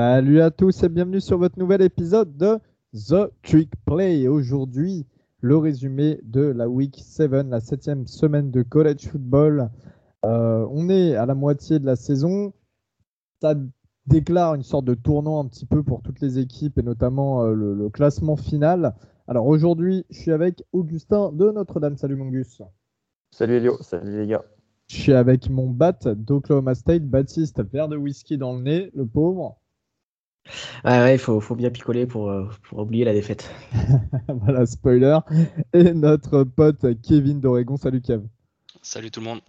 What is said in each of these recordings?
Salut à tous et bienvenue sur votre nouvel épisode de The Trick Play. Aujourd'hui, le résumé de la Week 7, la septième semaine de college football. Euh, on est à la moitié de la saison. Ça déclare une sorte de tournant un petit peu pour toutes les équipes et notamment euh, le, le classement final. Alors aujourd'hui, je suis avec Augustin de Notre-Dame. Salut Mongus. Salut Elio, salut les gars. Je suis avec mon bat d'Oklahoma State, Baptiste, verre de whisky dans le nez, le pauvre. Ouais, ouais, il faut, faut, bien picoler pour, euh, pour oublier la défaite. voilà, spoiler. Et notre pote Kevin d'Oregon. Salut Kev. Salut tout le monde.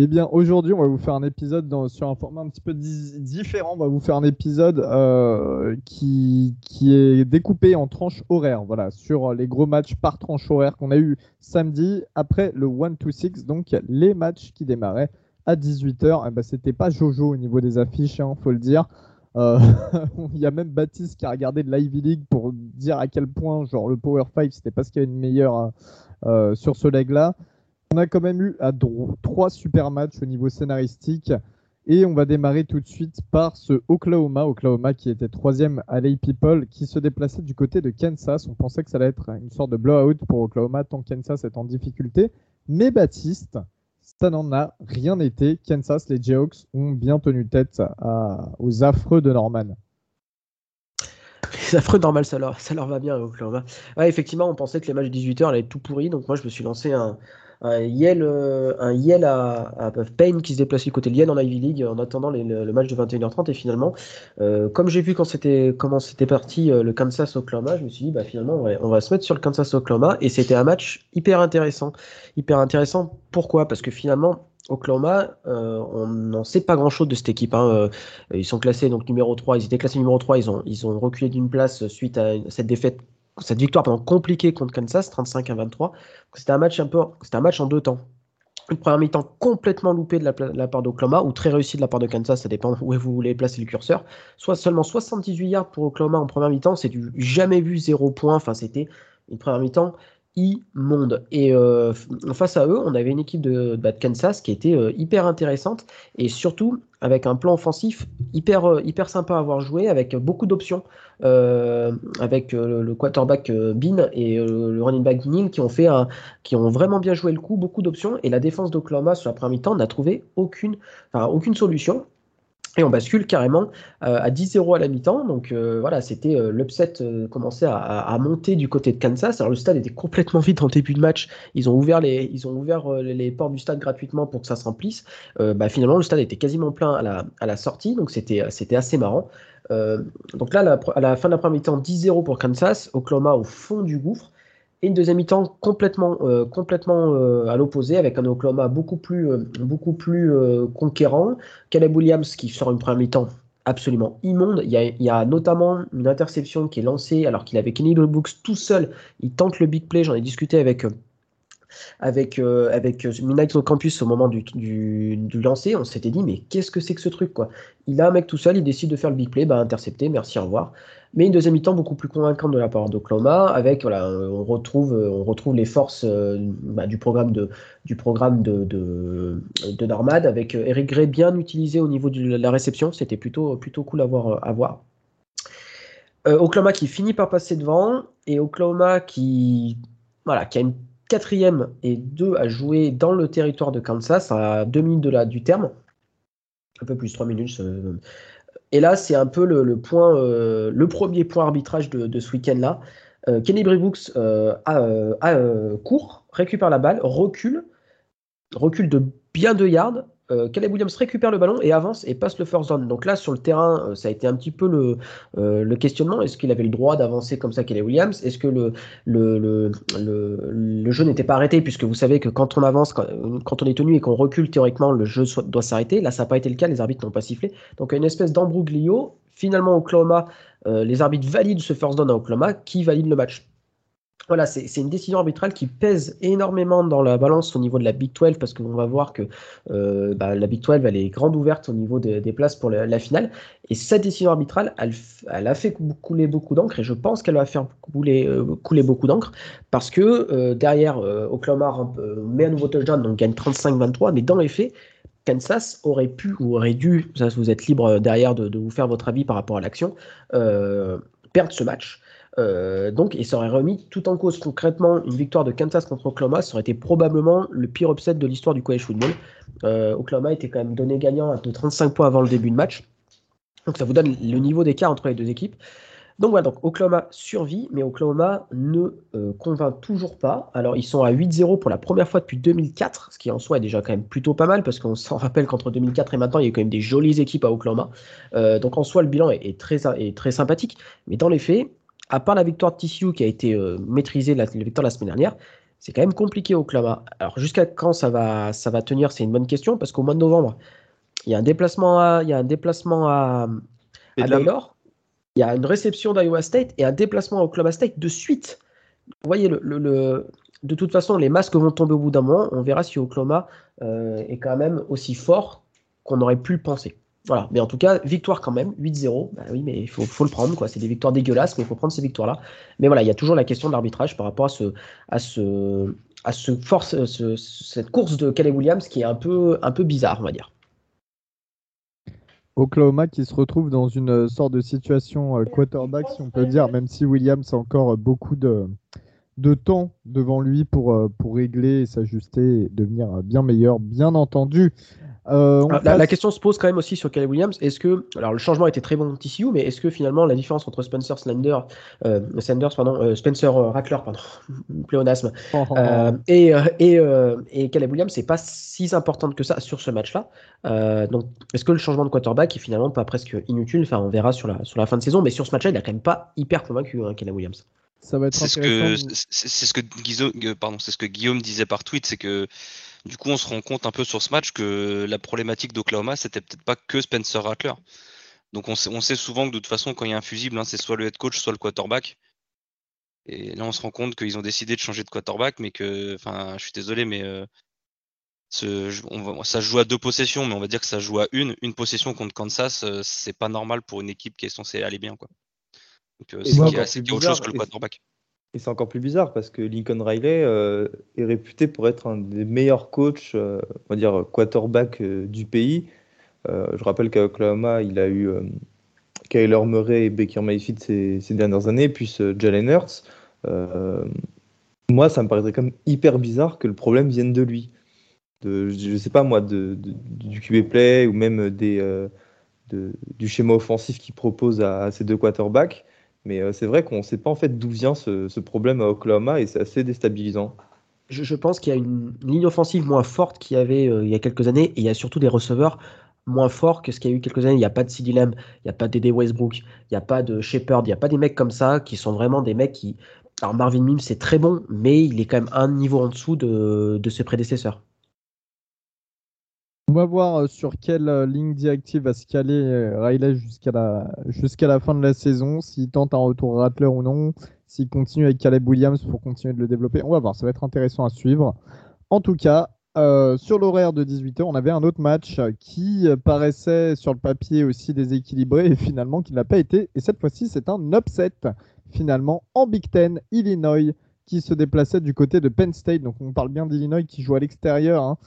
Eh bien, aujourd'hui, on va vous faire un épisode dans, sur un format un petit peu différent. On va vous faire un épisode euh, qui, qui, est découpé en tranches horaires. Voilà, sur les gros matchs par tranche horaire qu'on a eu samedi après le 1-2-6. Donc, les matchs qui démarraient à 18h. Eh ben, C'était pas Jojo au niveau des affiches, il hein, faut le dire. Euh, il y a même Baptiste qui a regardé de l'Ivy League pour dire à quel point genre le Power 5 c'était pas ce qu'il y avait de meilleur euh, sur ce leg là. On a quand même eu trois super matchs au niveau scénaristique. Et on va démarrer tout de suite par ce Oklahoma. Oklahoma qui était troisième à Lay People, qui se déplaçait du côté de Kansas. On pensait que ça allait être une sorte de blowout pour Oklahoma, tant Kansas est en difficulté. Mais Baptiste, ça n'en a rien été. Kansas, les Jayhawks ont bien tenu tête aux affreux de Norman. Les affreux de Norman, ça leur, ça leur va bien effectivement, on pensait que les matchs 18h allaient être tout pourris. Donc moi, je me suis lancé un, un Yale, euh, un Yale à, à, Payne qui se déplace du côté de Yale en Ivy League en attendant le, match de 21h30 et finalement euh, comme j'ai vu quand c'était comment c'était parti euh, le Kansas Oklahoma je me suis dit bah finalement on va, se mettre sur le Kansas Oklahoma et c'était un match hyper intéressant hyper intéressant pourquoi? Parce que finalement Oklahoma, euh, on n'en sait pas grand chose de cette équipe. Hein. Ils sont classés donc numéro 3, ils étaient classés numéro 3, ils ont, ils ont reculé d'une place suite à cette défaite cette victoire compliquée contre Kansas, 35 à 23. C'était un match un peu, c'était un match en deux temps. Une première mi-temps complètement loupée de la, part d'Oklahoma ou très réussie de la part de Kansas, ça dépend où vous voulez placer le curseur. Soit seulement 78 yards pour Oklahoma en première mi-temps, c'est du jamais vu zéro point. Enfin, c'était une première mi-temps immonde. Et euh, face à eux, on avait une équipe de, bah, Kansas qui était euh, hyper intéressante et surtout avec un plan offensif hyper, euh, hyper sympa à avoir joué, avec beaucoup d'options, avec le quarterback Bean et le running back Neal qui ont, fait qui ont vraiment bien joué le coup, beaucoup d'options. Et la défense d'Oklahoma sur la première mi-temps n'a trouvé aucune, aucune solution. Et on bascule carrément euh, à 10-0 à la mi-temps. Donc euh, voilà, c'était euh, l'upset commençait à, monter du côté de Kansas. Alors le stade était complètement vide en début de match. Ils ont ouvert les, ils ont ouvert les portes du stade gratuitement pour que ça se remplisse. bah, finalement, le stade était quasiment plein à la, à la sortie. Donc c'était assez marrant. Donc là, à la fin de la première mi-temps, 10-0 pour Kansas. Oklahoma au fond du gouffre et une deuxième mi-temps complètement, euh, complètement euh, à l'opposé, avec un Oklahoma beaucoup plus, euh, beaucoup plus conquérant. Caleb Williams qui sort une première mi-temps absolument immonde. Il y, a, il y, a, notamment une interception qui est lancée alors qu'il avait Kenny Books tout seul. Il tente le big play. J'en ai discuté avec avec, avec Midnight au campus au moment du, du, lancer, on s'était dit mais qu'est-ce que c'est que ce truc quoi? Il a un mec tout seul, il décide de faire le big play, bah intercepté, merci, au revoir mais une deuxième mi-temps beaucoup plus convaincante de la part d'Oklahoma, avec voilà, on retrouve, on retrouve les forces euh, bah, du programme de, du programme de, de, Normad, avec euh, Eric Gray bien utilisé au niveau de la réception, c'était plutôt, plutôt cool à voir. À. Euh, Oklahoma qui finit par passer devant, et Oklahoma qui, voilà, qui a une quatrième et deux à jouer dans le territoire de Kansas à deux minutes du terme, un peu plus, trois minutes. Et là, c'est un peu le, euh, premier point arbitrage de, ce week-end-là. Euh, Kenny Brooks euh, court, récupère la balle, recule, recule de bien deux yards, euh, Caleb Williams récupère le ballon et avance et passe le first down. Donc là, sur le terrain, euh, ça a été un petit peu le, euh, le questionnement. Est-ce qu'il avait le droit d'avancer comme ça, Caleb Williams? Est-ce que le, jeu n'était pas arrêté? Puisque vous savez que quand on avance, quand, on est tenu et qu'on recule, théoriquement, le jeu doit s'arrêter. Là, ça n'a pas été le cas. Les arbitres n'ont pas sifflé. Donc, une espèce d'embrouglio. Finalement, Oklahoma, les arbitres valident ce first down à Oklahoma qui valide le match? Voilà, c'est une décision arbitrale qui pèse énormément dans la balance au niveau de la Big 12 parce qu'on va voir que euh, bah, la Big 12 elle est grande ouverte au niveau des places pour la, finale et cette décision arbitrale elle, a fait couler beaucoup d'encre et je pense qu'elle va faire couler, euh, beaucoup d'encre parce que euh, derrière Oklahoma met un nouveau touchdown donc gagne 35-23 mais dans les faits Kansas aurait pu ou aurait dû, ça vous êtes libre derrière de, vous faire votre avis par rapport à l'action, perdre ce match. Donc, et ça remis tout en cause concrètement une victoire de Kansas contre Oklahoma. Ça aurait été probablement le pire upset de l'histoire du college football. Oklahoma était quand même donné gagnant de 35 points avant le début de match. Donc, ça vous donne le niveau d'écart entre les deux équipes. Donc voilà, donc Oklahoma survit, mais Oklahoma ne euh, convainc toujours pas. Alors ils sont à 8-0 pour la première fois depuis 2004, ce qui en soi est déjà quand même plutôt pas mal, parce qu'on s'en rappelle qu'entre 2004 et maintenant, il y a quand même des jolies équipes à Oklahoma. Euh, donc en soi, le bilan est très sympathique, mais dans les faits, à part la victoire de TCU qui a été euh, maîtrisée, la, la, victoire la semaine dernière, c'est quand même compliqué Oklahoma. Alors jusqu'à quand ça va, ça va tenir, c'est une bonne question, parce qu'au mois de novembre, il y a un déplacement à, il y a un déplacement à, à Baylor il y a une réception d'Iowa State et un déplacement à Oklahoma State de suite. Vous voyez, le, de toute façon, les masques vont tomber au bout d'un moment. On verra si Oklahoma euh, est quand même aussi fort qu'on aurait pu le penser. Voilà, mais en tout cas, victoire quand même, 8-0. Bah oui, mais il faut, le prendre, quoi. C'est des victoires dégueulasses, mais il faut prendre ces victoires-là. Mais voilà, il y a toujours la question de l'arbitrage par rapport à ce, à ce, à ce force, cette course de Calais Williams qui est un peu, un peu bizarre, on va dire. Oklahoma qui se retrouve dans une euh, sorte de situation euh, quarterback, si on peut dire, même si Williams a encore euh, beaucoup de, de temps devant lui pour, pour régler, s'ajuster et devenir bien meilleur, bien entendu. Euh, la, question se pose quand même aussi sur Caleb Williams. Est-ce que, alors le changement était très bon dans TCU, mais est-ce que finalement la différence entre Spencer Slender, euh, Sanders, pardon, euh, Spencer Rattler, pardon, pléonasme, oh, oh, oh. et, et, et Caleb Williams, c'est pas si importante que ça sur ce match-là. donc, est-ce que le changement de quarterback est finalement pas presque inutile? Enfin, on verra sur la, sur la fin de saison, mais sur ce match-là, il a quand même pas hyper convaincu, hein, Caleb Williams. Ça va être c'est ce que c'est ce que pardon, c'est ce que Guillaume disait par tweet, c'est que du coup, on se rend compte un peu sur ce match que la problématique d'Oklahoma, c'était peut-être pas que Spencer Rattler. Donc on sait, souvent que de toute façon, quand il y a un fusible, hein, c'est soit le head coach, soit le quarterback. Et là, on se rend compte qu'ils ont décidé de changer de quarterback, mais que, enfin, je suis désolé, mais euh, ça joue à deux possessions, mais on va dire que ça joue à une. Une possession contre Kansas, euh, c'est pas normal pour une équipe qui est censée aller bien, quoi. Donc euh, c'est autre chose que le quarterback. Et c'est encore plus bizarre parce que Lincoln Riley euh, est réputé pour être un des meilleurs coachs, euh, on va dire quarterback euh, du pays. je rappelle qu'à Oklahoma, il a eu Kyler Murray et Baker Mayfield ces, dernières années, puis Jalen Hurts. moi, ça me paraîtrait quand même hyper bizarre que le problème vienne de lui. Je ne sais pas moi, du QB play ou même du schéma offensif qu'il propose à, ces deux quarterbacks. Mais euh, c'est vrai qu'on ne sait pas en fait d'où vient ce, problème à Oklahoma et c'est assez déstabilisant. Je, pense qu'il y a une ligne offensive moins forte qu'il y avait euh, il y a quelques années et il y a surtout des receveurs moins forts que ce qu'il y a eu quelques années. Il n'y a pas de CeeDee Lamb, il n'y a pas d'Ede Westbrook, il n'y a pas de Shepard, il n'y a pas des mecs comme ça qui sont vraiment des mecs qui. Alors Marvin Mims c'est très bon, mais il est quand même un niveau en dessous de, de ses prédécesseurs. On va voir euh, sur quelle euh, ligne directive va se caler euh, Riley jusqu'à la, fin de la saison, s'il tente un retour Rattler ou non, s'il continue avec Caleb Williams pour continuer de le développer. On va voir, ça va être intéressant à suivre. En tout cas, sur l'horaire de 18h, on avait un autre match qui paraissait sur le papier aussi déséquilibré et finalement qui n'a pas été. Et cette fois-ci, c'est un upset finalement en Big Ten, Illinois qui se déplaçait du côté de Penn State. Donc on parle bien d'Illinois qui joue à l'extérieur. Hein.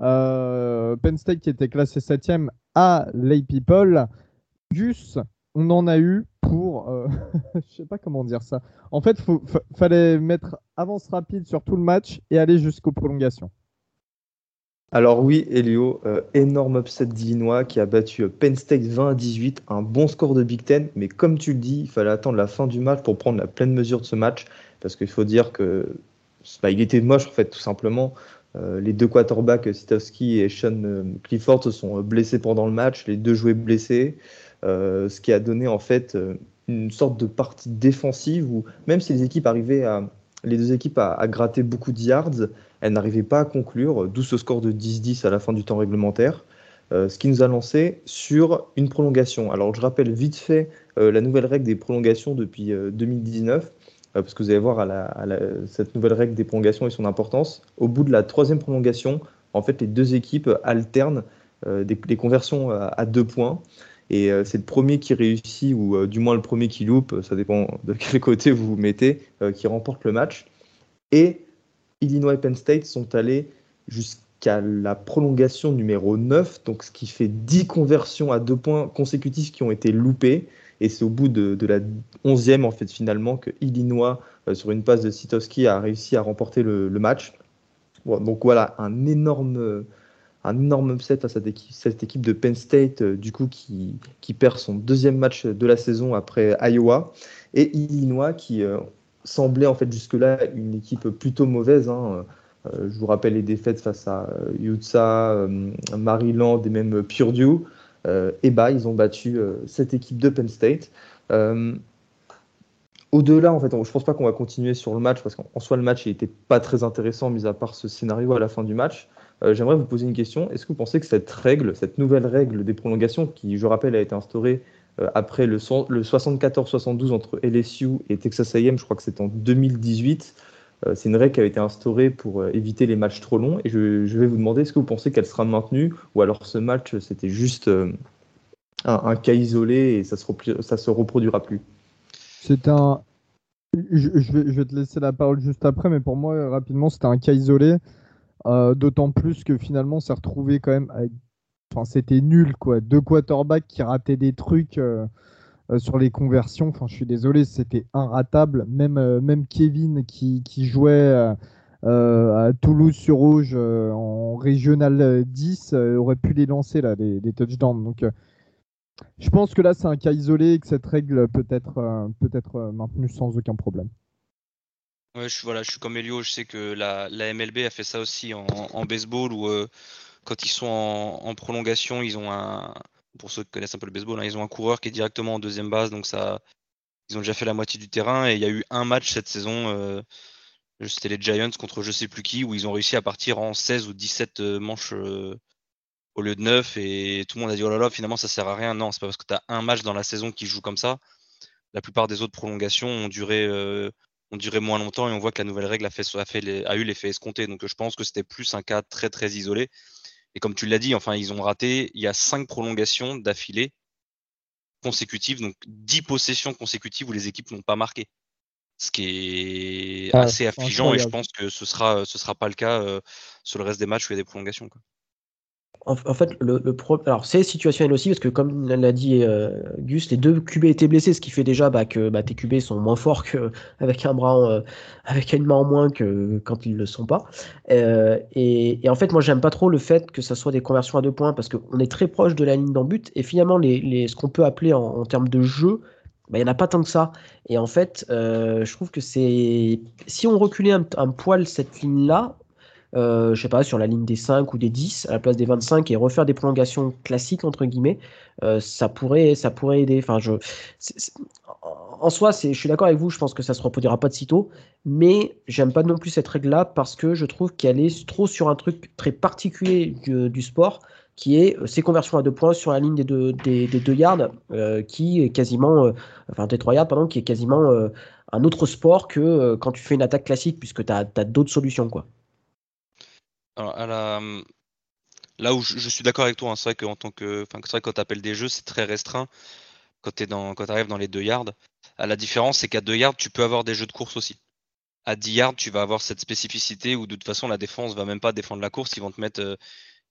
Euh, Penn State qui était classé 7 à Lay People. Gus, on en a eu pour. Euh, je sais pas comment dire ça. En fait, il fallait mettre avance rapide sur tout le match et aller jusqu'aux prolongations. Alors oui, Elio, euh, énorme upset d'Illinois qui a battu Penn State 20 à 18, un bon score de Big Ten, mais comme tu le dis, il fallait attendre la fin du match pour prendre la pleine mesure de ce match, parce qu'il faut dire que bah, il était moche en fait, tout simplement. Euh, les deux quarterbacks, Sitowski et Sean euh, Clifford, se sont euh, blessés pendant le match, les deux jouaient blessés, ce qui a donné en fait une sorte de partie défensive où même si les équipes arrivaient à, les deux équipes à, gratter beaucoup de yards, elles n'arrivaient pas à conclure, d'où ce score de 10-10 à la fin du temps réglementaire. ce qui nous a lancé sur une prolongation. Alors je rappelle vite fait la nouvelle règle des prolongations depuis 2019. Euh, parce que vous allez voir à cette nouvelle règle des prolongations et son importance. Au bout de la troisième prolongation, en fait, les deux équipes alternent euh, des, conversions à, deux points. Et euh, c'est le premier qui réussit, ou du moins le premier qui loupe, ça dépend de quel côté vous vous mettez, qui remporte le match. Et Illinois et Penn State sont allés a la prolongation numéro 9, donc ce qui fait 10 conversions à deux points consécutifs qui ont été loupées. Et c'est au bout de, la 11e, en fait, finalement, que Illinois, euh, sur une passe de Sitowski, a réussi à remporter le, match. donc voilà, un énorme, un énorme upset à cette équipe, de Penn State, euh, du coup, qui, qui, perd son deuxième match de la saison après Iowa. Et Illinois, qui euh, semblait, en fait, jusque-là, une équipe plutôt mauvaise. Hein, je vous rappelle les défaites face à Utah, Maryland et même Purdue. Et bah, ils ont battu cette équipe de Penn State. Au-delà, en fait, je pense pas qu'on va continuer sur le match parce qu'en soi, le match n'était pas très intéressant, mis à part ce scénario à la fin du match. J'aimerais vous poser une question. Est-ce que vous pensez que cette règle, cette nouvelle règle des prolongations, qui, je rappelle, a été instaurée après le, le 74-72 entre LSU et Texas A&M, je crois que c'est en 2018, euh, c'est une règle qui a été instaurée pour euh, éviter les matchs trop longs. Et je, vais vous demander, est-ce que vous pensez qu'elle sera maintenue ou alors ce match, c'était juste euh, un, cas isolé et ça ça se reproduira plus? C'est un. Je, vais, te laisser la parole juste après, mais pour moi, rapidement, c'était un cas isolé. D'autant plus que finalement, s'est retrouvé quand même Enfin, c'était nul, quoi. Deux quarterbacks qui rataient des trucs. Euh, sur les conversions. Enfin, je suis désolé, c'était inratable. Même, euh, même Kevin qui, jouait euh, à Toulouse sur Rouge en régional 10 aurait pu les lancer là, les, touchdowns. Donc, je pense que là, c'est un cas isolé et que cette règle peut être, peut être maintenue sans aucun problème. Ouais, je, voilà, je suis comme Elio, je sais que la, MLB a fait ça aussi en, baseball où quand ils sont en, prolongation, ils ont un, pour ceux qui connaissent un peu le baseball, hein, ils ont un coureur qui est directement en deuxième base, donc ça, ils ont déjà fait la moitié du terrain. Et il y a eu un match cette saison, euh, c'était les Giants contre je sais plus qui, où ils ont réussi à partir en 16 ou 17 euh, manches euh, au lieu de 9. Et tout le monde a dit oh là là, finalement ça sert à rien. Non, c'est pas parce que tu as un match dans la saison qui joue comme ça. La plupart des autres prolongations ont duré, ont duré moins longtemps et on voit que la nouvelle règle a, fait, a, eu l'effet escompté. Donc je pense que c'était plus un cas très très isolé. Et comme tu l'as dit, enfin, ils ont raté, il y a cinq prolongations d'affilée consécutives, donc dix possessions consécutives où les équipes n'ont pas marqué. Ce qui est ah, assez affligeant et je pense que ce sera, ce sera pas le cas euh, sur le reste des matchs où il y a des prolongations. Quoi. En, fait, le, alors c'est situationnel aussi parce que comme l'a dit euh, Gus, les deux QB étaient blessés, ce qui fait déjà bah, que bah, tes QB sont moins forts qu'avec un bras, euh, avec une main en moins que quand ils le sont pas. Euh, et, en fait, moi j'aime pas trop le fait que ça soit des conversions à deux points parce qu'on est très proche de la ligne d'en but et finalement les, ce qu'on peut appeler en, termes de jeu, bah, il n'y en a pas tant que ça. Et en fait, je trouve que c'est si on reculait un poil cette ligne-là, euh, je sais pas, sur la ligne des 5 ou des 10 à la place des 25 et refaire des prolongations classiques, entre guillemets, euh, ça, pourrait, ça pourrait aider. Enfin, je, en soi, je suis d'accord avec vous, je pense que ça se reproduira pas de sitôt, mais j'aime pas non plus cette règle-là parce que je trouve qu'elle est trop sur un truc très particulier du, sport qui est euh, ces conversions à deux points sur la ligne des deux, des, deux yards, qui est quasiment, enfin des trois yards, pardon, qui est quasiment un autre sport que quand tu fais une attaque classique, puisque tu as, as d'autres solutions. quoi. Alors. Là où je, suis d'accord avec toi, hein, c'est vrai que tant que, enfin, c'est vrai quand tu appelles des jeux, c'est très restreint quand tu arrives dans les 2 yards. À la différence, c'est qu'à 2 yards, tu peux avoir des jeux de course aussi. À 10 yards, tu vas avoir cette spécificité où de toute façon, la défense va même pas défendre la course. Ils vont te mettre, euh,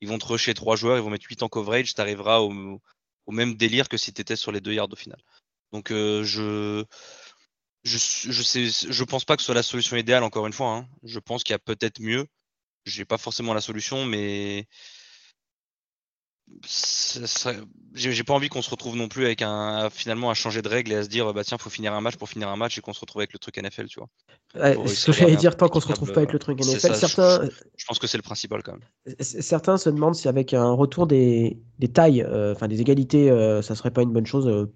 rusher 3 joueurs, ils vont mettre 8 en coverage. Tu arriveras au, même délire que si tu étais sur les 2 yards au final. Donc, euh, je, je, je, sais, je pense pas que ce soit la solution idéale, encore une fois. Hein. Je pense qu'il y a peut-être mieux j'ai pas forcément la solution, mais j'ai pas envie qu'on se retrouve non plus avec un finalement à changer de règle et à se dire bah tiens faut finir un match pour finir un match et qu'on se retrouve avec le truc NFL tu vois. ce que j'allais dire tant qu'on se retrouve pas avec le truc NFL. certains, je, pense que c'est le principal quand même. Certains se demandent si avec un retour des, des tailles, euh, enfin des égalités, euh, ça serait pas une bonne chose. Euh,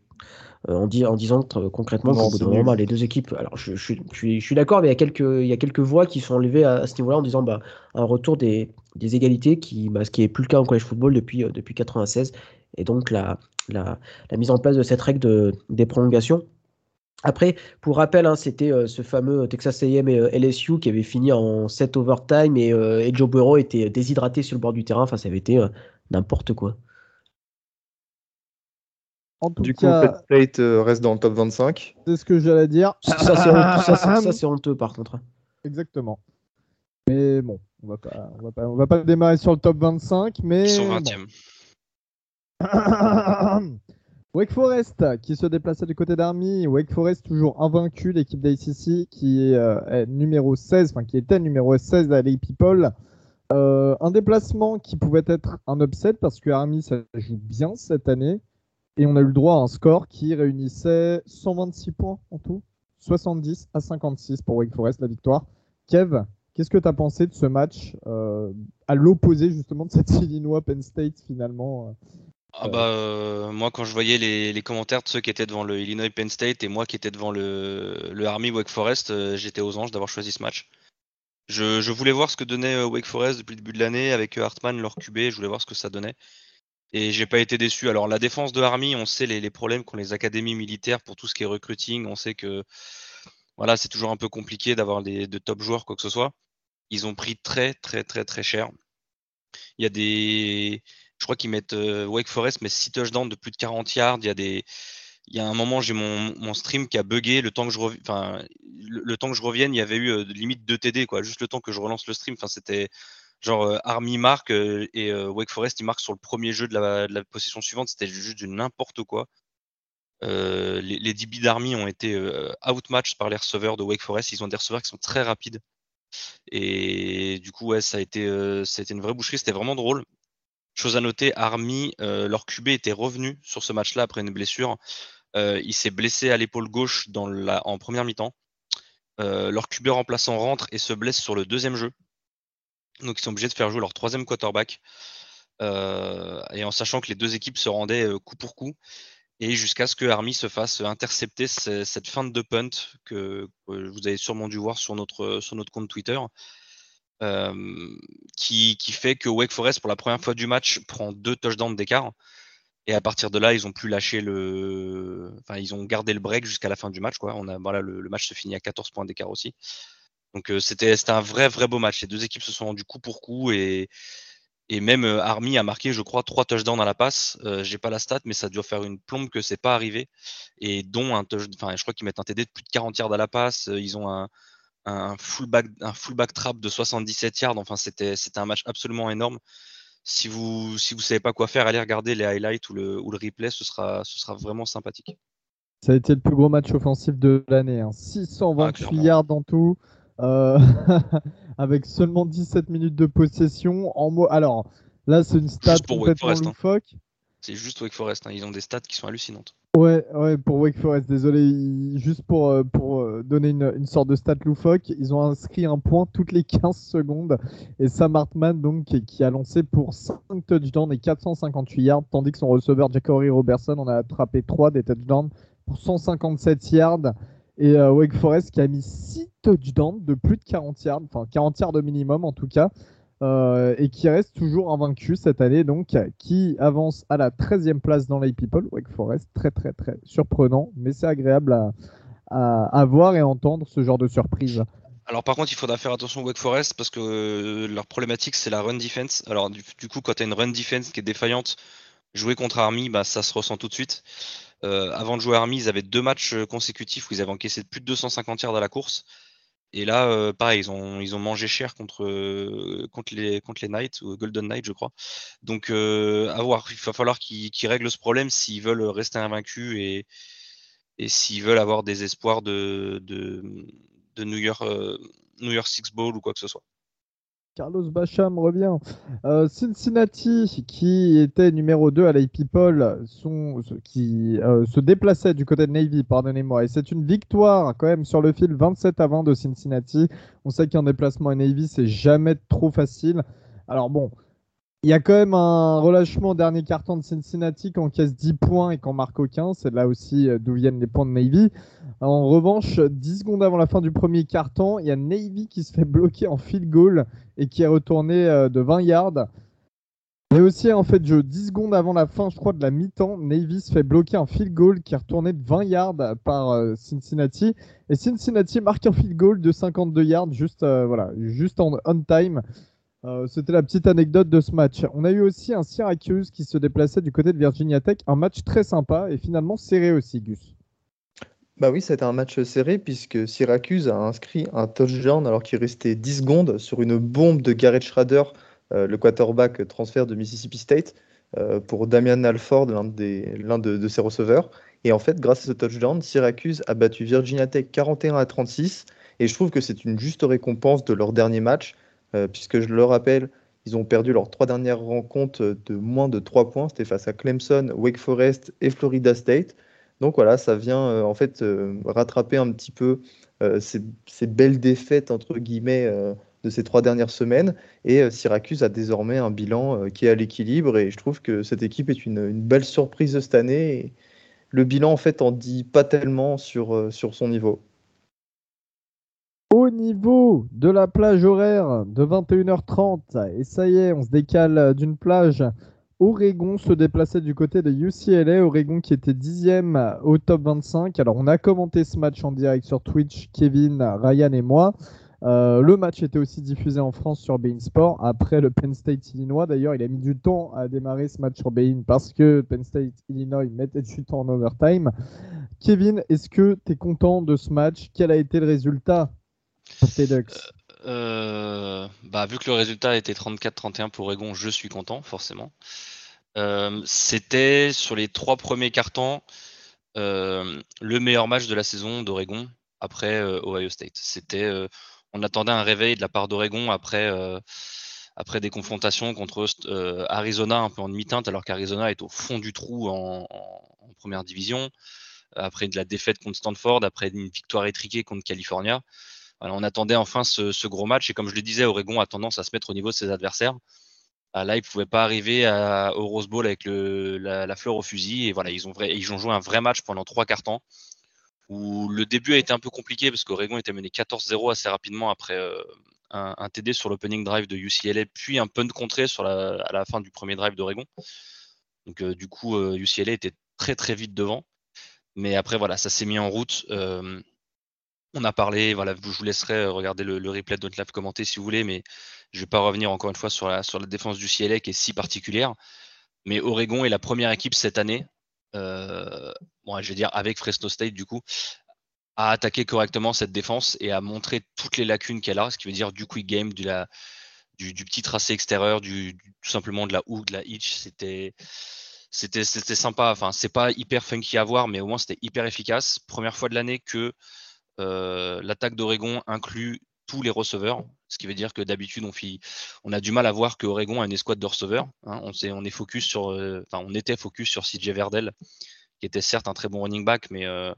euh, en, en, disant concrètement qu'au bout d'un moment, les deux équipes. Alors, je, je, je suis, d'accord, mais il y, a quelques, il y a quelques voix qui sont enlevées à, ce niveau-là en disant bah, un retour des, des égalités, qui, bah, ce qui n'est plus le cas en college football depuis, euh, depuis 96, et donc la, la, la, mise en place de cette règle de, des prolongations. Après, pour rappel, hein, c'était euh, ce fameux Texas A&M et LSU qui avait fini en 7 overtime et, et Joe Burrow était déshydraté sur le bord du terrain. Enfin, ça avait été n'importe quoi du coup, Penn State euh, reste dans le top 25. C'est ce que j'allais dire. Ça, c'est honteux, par contre. Exactement. Mais bon, on va pas, on va pas, on va pas démarrer sur le top 25, mais. Ils sont 20e. Wake Forest qui se déplaçait du côté d'Army. Wake Forest toujours invaincu, l'équipe d'ACC qui euh, est, numéro 16, enfin qui était numéro 16 de la People. Euh, un déplacement qui pouvait être un upset parce que Army ça joue bien cette année. Et on a eu le droit à un score qui réunissait 126 points en tout. 70 à 56 pour Wake Forest, la victoire. Kev, qu'est-ce que tu as pensé de ce match euh, à l'opposé justement de cette Illinois Penn State finalement ah bah, euh, moi, quand je voyais les, commentaires de ceux qui étaient devant le Illinois Penn State et moi qui étais devant le, le Army Wake Forest, euh, j'étais aux anges d'avoir choisi ce match. Je, voulais voir ce que donnait euh, Wake Forest depuis le début de l'année avec Hartman, leur QB, je voulais voir ce que ça donnait. Et j'ai pas été déçu. Alors, la défense de Army, on sait les, problèmes qu'ont les académies militaires pour tout ce qui est recruiting. On sait que voilà, c'est toujours un peu compliqué d'avoir de top joueurs, quoi que ce soit. Ils ont pris très, très, très, très cher. Il y a des je crois qu'ils mettent euh, Wake Forest, mais 6 touchdowns de plus de 40 yards. Il y a des. Il y a un moment, j'ai mon, stream qui a bugué. Le temps que je, enfin, le, temps que je revienne, il y avait eu euh, limite 2 TD, quoi. Juste le temps que je relance le stream. Enfin, c'était genre euh, Army marque et Wake Forest, il marque sur le premier jeu de la, de possession suivante. C'était juste du n'importe quoi. les, les, DB d'Army ont été outmatched par les receveurs de Wake Forest. Ils ont des receveurs qui sont très rapides. Et du coup, ouais, ça a été, été une vraie boucherie. C'était vraiment drôle. Chose à noter, Army, euh, leur QB était revenu sur ce match-là après une blessure. Euh, il s'est blessé à l'épaule gauche dans la, en première mi-temps. Euh, leur QB remplaçant rentre et se blesse sur le deuxième jeu. Donc ils sont obligés de faire jouer leur troisième quarterback. et en sachant que les deux équipes se rendaient coup pour coup. Et jusqu'à ce que Army se fasse intercepter cette fin de punt que, que, vous avez sûrement dû voir sur notre, sur notre compte Twitter. Euh, qui, fait que Wake Forest, pour la première fois du match, prend deux touchdowns d'écart. Et à partir de là, ils ont plus lâché le. Enfin, ils ont gardé le break jusqu'à la fin du match. Quoi. On a, voilà, le, match se finit à 14 points d'écart aussi. Donc euh, c'était un vrai, vrai beau match. Les deux équipes se sont rendues coup pour coup. Et, et même euh, Army a marqué, je crois, trois touchdowns à la passe. J'ai pas la stat, mais ça doit faire une plombe que c'est pas arrivé. Et dont un Enfin, je crois qu'ils mettent un TD de plus de 40 yards à la passe. Ils ont un, un fullback, un fullback trap de 77 yards. Enfin, c'était, c'était un match absolument énorme. Si vous si vous savez pas quoi faire, allez regarder les highlights ou le, ou le replay, ce sera, ce sera vraiment sympathique. Ça a été le plus gros match offensif de l'année. 628 hein. ah, yards en tout, euh, avec seulement 17 minutes de possession. En Alors là, c'est une stat complètement hein. loufoque. C'est juste Wake Forest. Hein. Ils ont des stats qui sont hallucinantes. Ouais, ouais, pour Wake Forest, désolé, juste pour, euh, pour euh, donner une, une, sorte de stat loufoque, ils ont inscrit un point toutes les 15 secondes et Sam Hartman donc qui, a lancé pour 5 touchdowns et 458 yards, tandis que son receveur Jacory Robertson en a attrapé 3 des touchdowns pour 157 yards et euh, Wake Forest qui a mis 6 touchdowns de plus de 40 yards, enfin 40 yards de minimum en tout cas. Euh, et qui reste toujours invaincu cette année, donc qui avance à la 13e place dans l'A People, Wake Forest, très très très surprenant, mais c'est agréable à, à, voir et entendre ce genre de surprise. Alors par contre, il faudra faire attention au Wake Forest parce que euh, leur problématique c'est la run defense. Alors du, coup, quand tu as une run defense qui est défaillante, jouer contre Army, bah, ça se ressent tout de suite. Euh, avant de jouer Army, ils avaient deux matchs consécutifs où ils avaient encaissé plus de 250 yards à la course. Et là, euh, pareil, ils ont, ils ont mangé cher contre, euh, contre, les, contre les Knights, ou Golden Knight, je crois. Donc, euh, à voir. Il va falloir qu'ils règlent ce problème s'ils veulent rester invaincus et, et s'ils veulent avoir des espoirs de, de, de New, York, New York Six Bowl ou quoi que ce soit. Carlos Bacham revient. Euh, Cincinnati, qui était numéro 2 à la People, qui euh, se déplaçait du côté de Navy, pardonnez-moi. Et c'est une victoire quand même sur le fil 27 à 20 de Cincinnati. On sait qu'un déplacement à Navy, c'est jamais trop facile. Alors bon, il y a quand même un relâchement dernier carton de Cincinnati qui encaisse 10 points et qui en marque aucun. C'est là aussi euh, d'où viennent les points de Navy. En revanche, 10 secondes avant la fin du premier carton, il y a Navy qui se fait bloquer en field goal et qui est retourné euh, de 20 yards. Et aussi, en fait, 10 secondes avant la fin, je crois, de la mi-temps, Navy se fait bloquer un field goal qui est retourné de 20 yards par euh, Cincinnati. Et Cincinnati marque un field goal de 52 yards juste, voilà, juste en on time. Euh, c'était la petite anecdote de ce match. On a eu aussi un Syracuse qui se déplaçait du côté de Virginia Tech, un match très sympa et finalement serré aussi, Gus. Bah oui, c'était un match serré puisque Syracuse a inscrit un touchdown alors qu'il restait 10 secondes sur une bombe de Garrett Schrader, euh, le quarterback transfert de Mississippi State, euh, pour Damian Alford, l'un de, ses receveurs. Et en fait, grâce à ce touchdown, Syracuse a battu Virginia Tech 41 à 36. Et je trouve que c'est une juste récompense de leur dernier match, puisque je le rappelle, ils ont perdu leurs trois dernières rencontres de moins de 3 points. C'était face à Clemson, Wake Forest et Florida State. Donc voilà, ça vient euh, en fait euh, rattraper un petit peu euh, ces, belles défaites entre guillemets de ces trois dernières semaines. Et Syracuse a désormais un bilan qui est à l'équilibre. Et je trouve que cette équipe est une, belle surprise cette année. le bilan en fait en dit pas tellement sur son niveau. Au niveau de la plage horaire de 21h30, et ça y est, on se décale d'une plage Oregon se déplaçait du côté de UCLA. Oregon qui était dixième au top 25. Alors on a commenté ce match en direct sur Twitch, Kevin, Ryan et moi. Euh, le match était aussi diffusé en France sur Bein Sport après le Penn State Illinois. D'ailleurs, il a mis du temps à démarrer ce match sur Bein parce que Penn State Illinois mettait du temps en overtime. Kevin, est-ce que tu es content de ce match? Quel a été le résultat? Euh, bah, vu que le résultat était 34-31 pour Oregon, je suis content, forcément. Euh, c'était sur les trois premiers cartons euh, le meilleur match de la saison d'Oregon après Ohio State. C'était, on attendait un réveil de la part d'Oregon après, après des confrontations contre Arizona un peu en demi-teinte, alors qu'Arizona est au fond du trou en, en, première division. Après de la défaite contre Stanford, après une victoire étriquée contre California on attendait enfin ce, gros match et comme je le disais, Oregon a tendance à se mettre au niveau de ses adversaires. Ah, là, ils ne pouvaient pas arriver au Rose Bowl avec la, fleur au fusil et voilà, ils ont, joué un vrai match pendant trois quarts temps où le début a été un peu compliqué parce qu'Oregon était mené 14-0 assez rapidement après euh, un, TD sur l'opening drive de UCLA, puis un punt contré à la fin du premier drive d'Oregon. Donc euh, du coup, UCLA euh, était très très vite devant. Mais après, voilà, ça s'est mis en route. On a parlé, voilà, je vous laisserai euh, regarder le, replay de notre live commenter si vous voulez, mais je ne vais pas revenir encore une fois sur la, défense du CLA qui est si particulière. Mais Oregon est la première équipe cette année, euh, je vais dire avec Fresno State du coup, à attaquer correctement cette défense et à montrer toutes les lacunes qu'elle a, ce qui veut dire du quick game, du, petit tracé extérieur, du, tout simplement de la hook, de la hitch. C'était c'était sympa. Enfin, c'est pas hyper funky à voir, mais au moins c'était hyper efficace. Première fois de l'année que l'attaque d'Oregon inclut tous les receveurs, ce qui veut dire que d'habitude on, a du mal à voir que Oregon a une escouade de receveurs. Hein. on, est focus sur, euh, on était focus sur CJ Verdell, qui était certes un très bon running back, mais euh,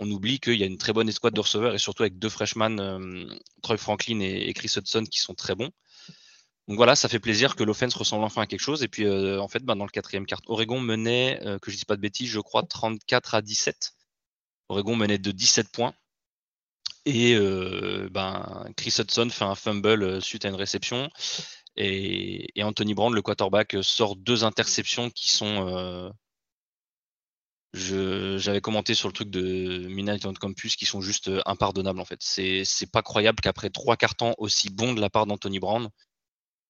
on oublie qu'il y a une très bonne escouade de receveurs et surtout avec deux freshmen, Troy Franklin et, Chris Hudson, qui sont très bons. Donc voilà, ça fait plaisir que l'offense ressemble enfin à quelque chose. Et puis en fait, ben, dans le quatrième quart, Oregon menait, que je ne dis pas de bêtises, je crois 34 à 17. Oregon menait de 17 points. Et euh, ben, Chris Hudson fait un fumble euh, suite à une réception. Et, Anthony Brand, le quarterback, sort deux interceptions qui sont. Euh, j'avais commenté sur le truc de Midnight on Campus qui sont juste impardonnables en fait. C'est pas croyable qu'après trois cartons aussi bons de la part d'Anthony Brand,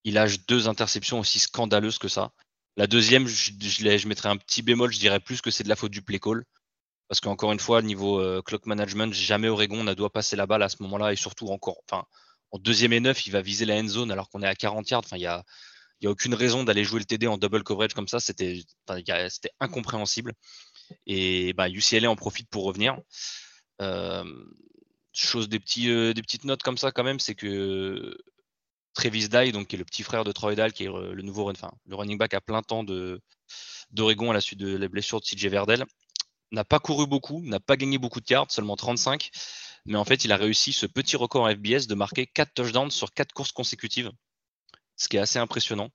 il lâche deux interceptions aussi scandaleuses que ça. La deuxième, je, je, je mettrais un petit bémol, je dirais plus que c'est de la faute du play call. Parce qu'encore une fois, niveau euh, clock management, jamais Oregon ne doit passer la balle à ce moment-là. Et surtout, encore, enfin, en deuxième et neuf, il va viser la end zone alors qu'on est à 40 yards. Enfin, il n'y a, aucune raison d'aller jouer le TD en double coverage comme ça. C'était incompréhensible. Et bah, UCLA en profite pour revenir. Euh, chose des, petits, euh, petites notes comme ça quand même, c'est que Travis Dye, qui est le petit frère de Troy Dye, qui est le nouveau le running back à plein temps d'Oregon à la suite de la blessure de CJ Verdell, n'a pas couru beaucoup, n'a pas gagné beaucoup de cartes, seulement 35. Mais en fait, il a réussi ce petit record en FBS de marquer 4 touchdowns sur 4 courses consécutives, ce qui est assez impressionnant.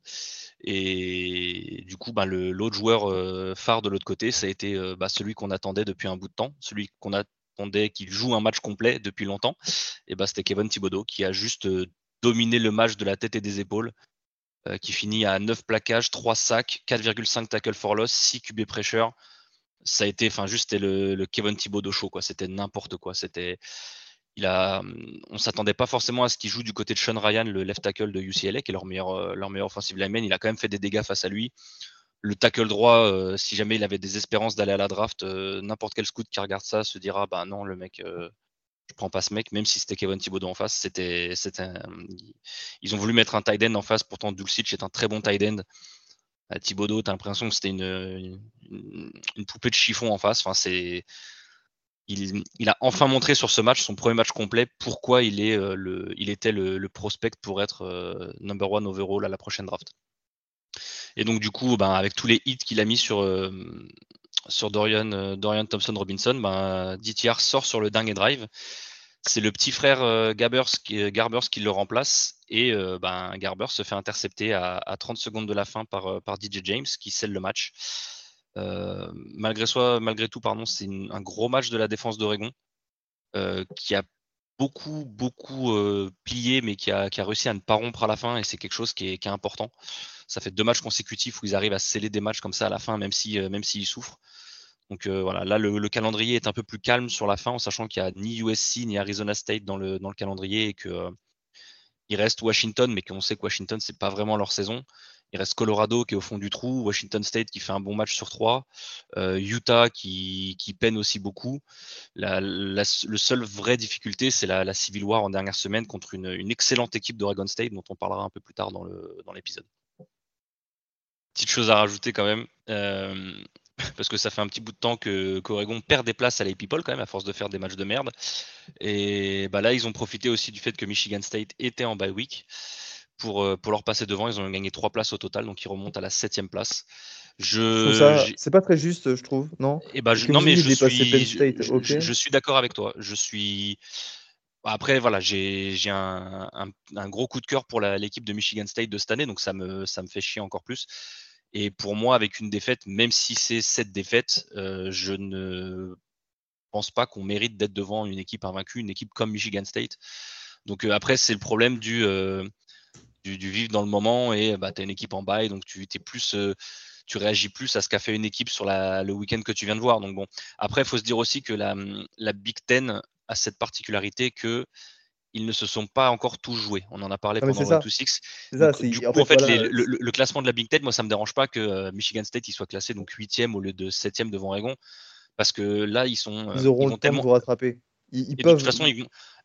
Et du coup, bah, l'autre joueur euh, phare de l'autre côté, ça a été euh, bah, celui qu'on attendait depuis un bout de temps, celui qu'on attendait qu'il joue un match complet depuis longtemps. Et bah, c'était Kevin Thibodeau qui a juste euh, dominé le match de la tête et des épaules, qui finit à 9 plaquages, 3 sacs, 4,5 tackles for loss, 6 QB pressure, ça a été, enfin, juste le, le, Kevin Thibodeau show, quoi. C'était n'importe quoi. C'était, il a, on s'attendait pas forcément à ce qu'il joue du côté de Sean Ryan, le left tackle de UCLA, qui est leur meilleur, euh, leur meilleur offensive lineman. Il a quand même fait des dégâts face à lui. le tackle droit, si jamais il avait des espérances d'aller à la draft, n'importe quel scout qui regarde ça se dira bah non, le mec, je prends pas ce mec, même si c'était Kevin Thibodeau en face. C'était, c'était, ils ont voulu mettre un tight end en face. Pourtant, Dulcich est un très bon tight end. Thibodeau, t'as l'impression que c'était une, poupée de chiffon en face. Enfin, c'est, il, il, a enfin montré sur ce match, son premier match complet, pourquoi il, est, le, il était le, prospect pour être number one overall à la prochaine draft. Et donc, du coup, ben, avec tous les hits qu'il a mis sur, sur Dorian, euh, Dorian Thompson Robinson, ben, DTR sort sur le dingue drive. C'est le petit frère euh, Garbers qui, euh, Garbers qui le remplace et ben, Garbers se fait intercepter à, 30 secondes de la fin par, DJ James qui scelle le match. malgré, soi, malgré tout, pardon, c'est un gros match de la défense d'Oregon qui a beaucoup, beaucoup plié, mais qui a, réussi à ne pas rompre à la fin, et c'est quelque chose qui est, important. Ça fait deux matchs consécutifs où ils arrivent à sceller des matchs comme ça à la fin, même s'ils souffrent. Donc euh, voilà, là le, calendrier est un peu plus calme sur la fin, en sachant qu'il n'y a ni USC ni Arizona State dans le, dans le calendrier et que euh, il reste Washington, mais qu'on sait que Washington c'est pas vraiment leur saison. Il reste Colorado qui est au fond du trou, Washington State qui fait un bon match sur trois, euh, Utah qui, qui, peine aussi beaucoup. La, le seul vraie difficulté, c'est la, Civil War en dernière semaine contre une, excellente équipe d'Oregon State dont on parlera un peu plus tard dans l'épisode. Dans Petite chose à rajouter quand même parce que ça fait un petit bout de temps que qu'Oregon perd des places à les People quand même à force de faire des matchs de merde. Et bah là, ils ont profité aussi du fait que Michigan State était en bye week pour, euh, pour leur passer devant. Ils ont gagné trois places au total, donc ils remontent à la septième place. Je, c'est pas très juste, je trouve, non? Et eh bah, je, non, mais je suis, je, suis d'accord avec toi. Je suis. Après, voilà, j'ai un, un, un, gros coup de cœur pour l'équipe de Michigan State de cette année, donc ça me, ça me fait chier encore plus. Et pour moi, avec une défaite, même si c'est cette défaite, euh, je ne pense pas qu'on mérite d'être devant une équipe invaincue, une équipe comme Michigan State. Donc euh, après, c'est le problème du, euh, du, vivre dans le moment et bah, tu as une équipe en bail, donc tu plus tu réagis plus à ce qu'a fait une équipe sur le week-end que tu viens de voir. Donc bon, après, il faut se dire aussi que la, la Big Ten a cette particularité que ils ne se sont pas encore tous joués. On en a parlé pendant le 2 Six. du coup, en fait, le, classement de la Big Ten, moi, ça me dérange pas que euh, Michigan State il soit classé donc 8e au lieu de 7e devant Oregon. Parce que là, ils sont. Euh, ils auront tellement... de rattraper. Ils, peuvent... De toute façon,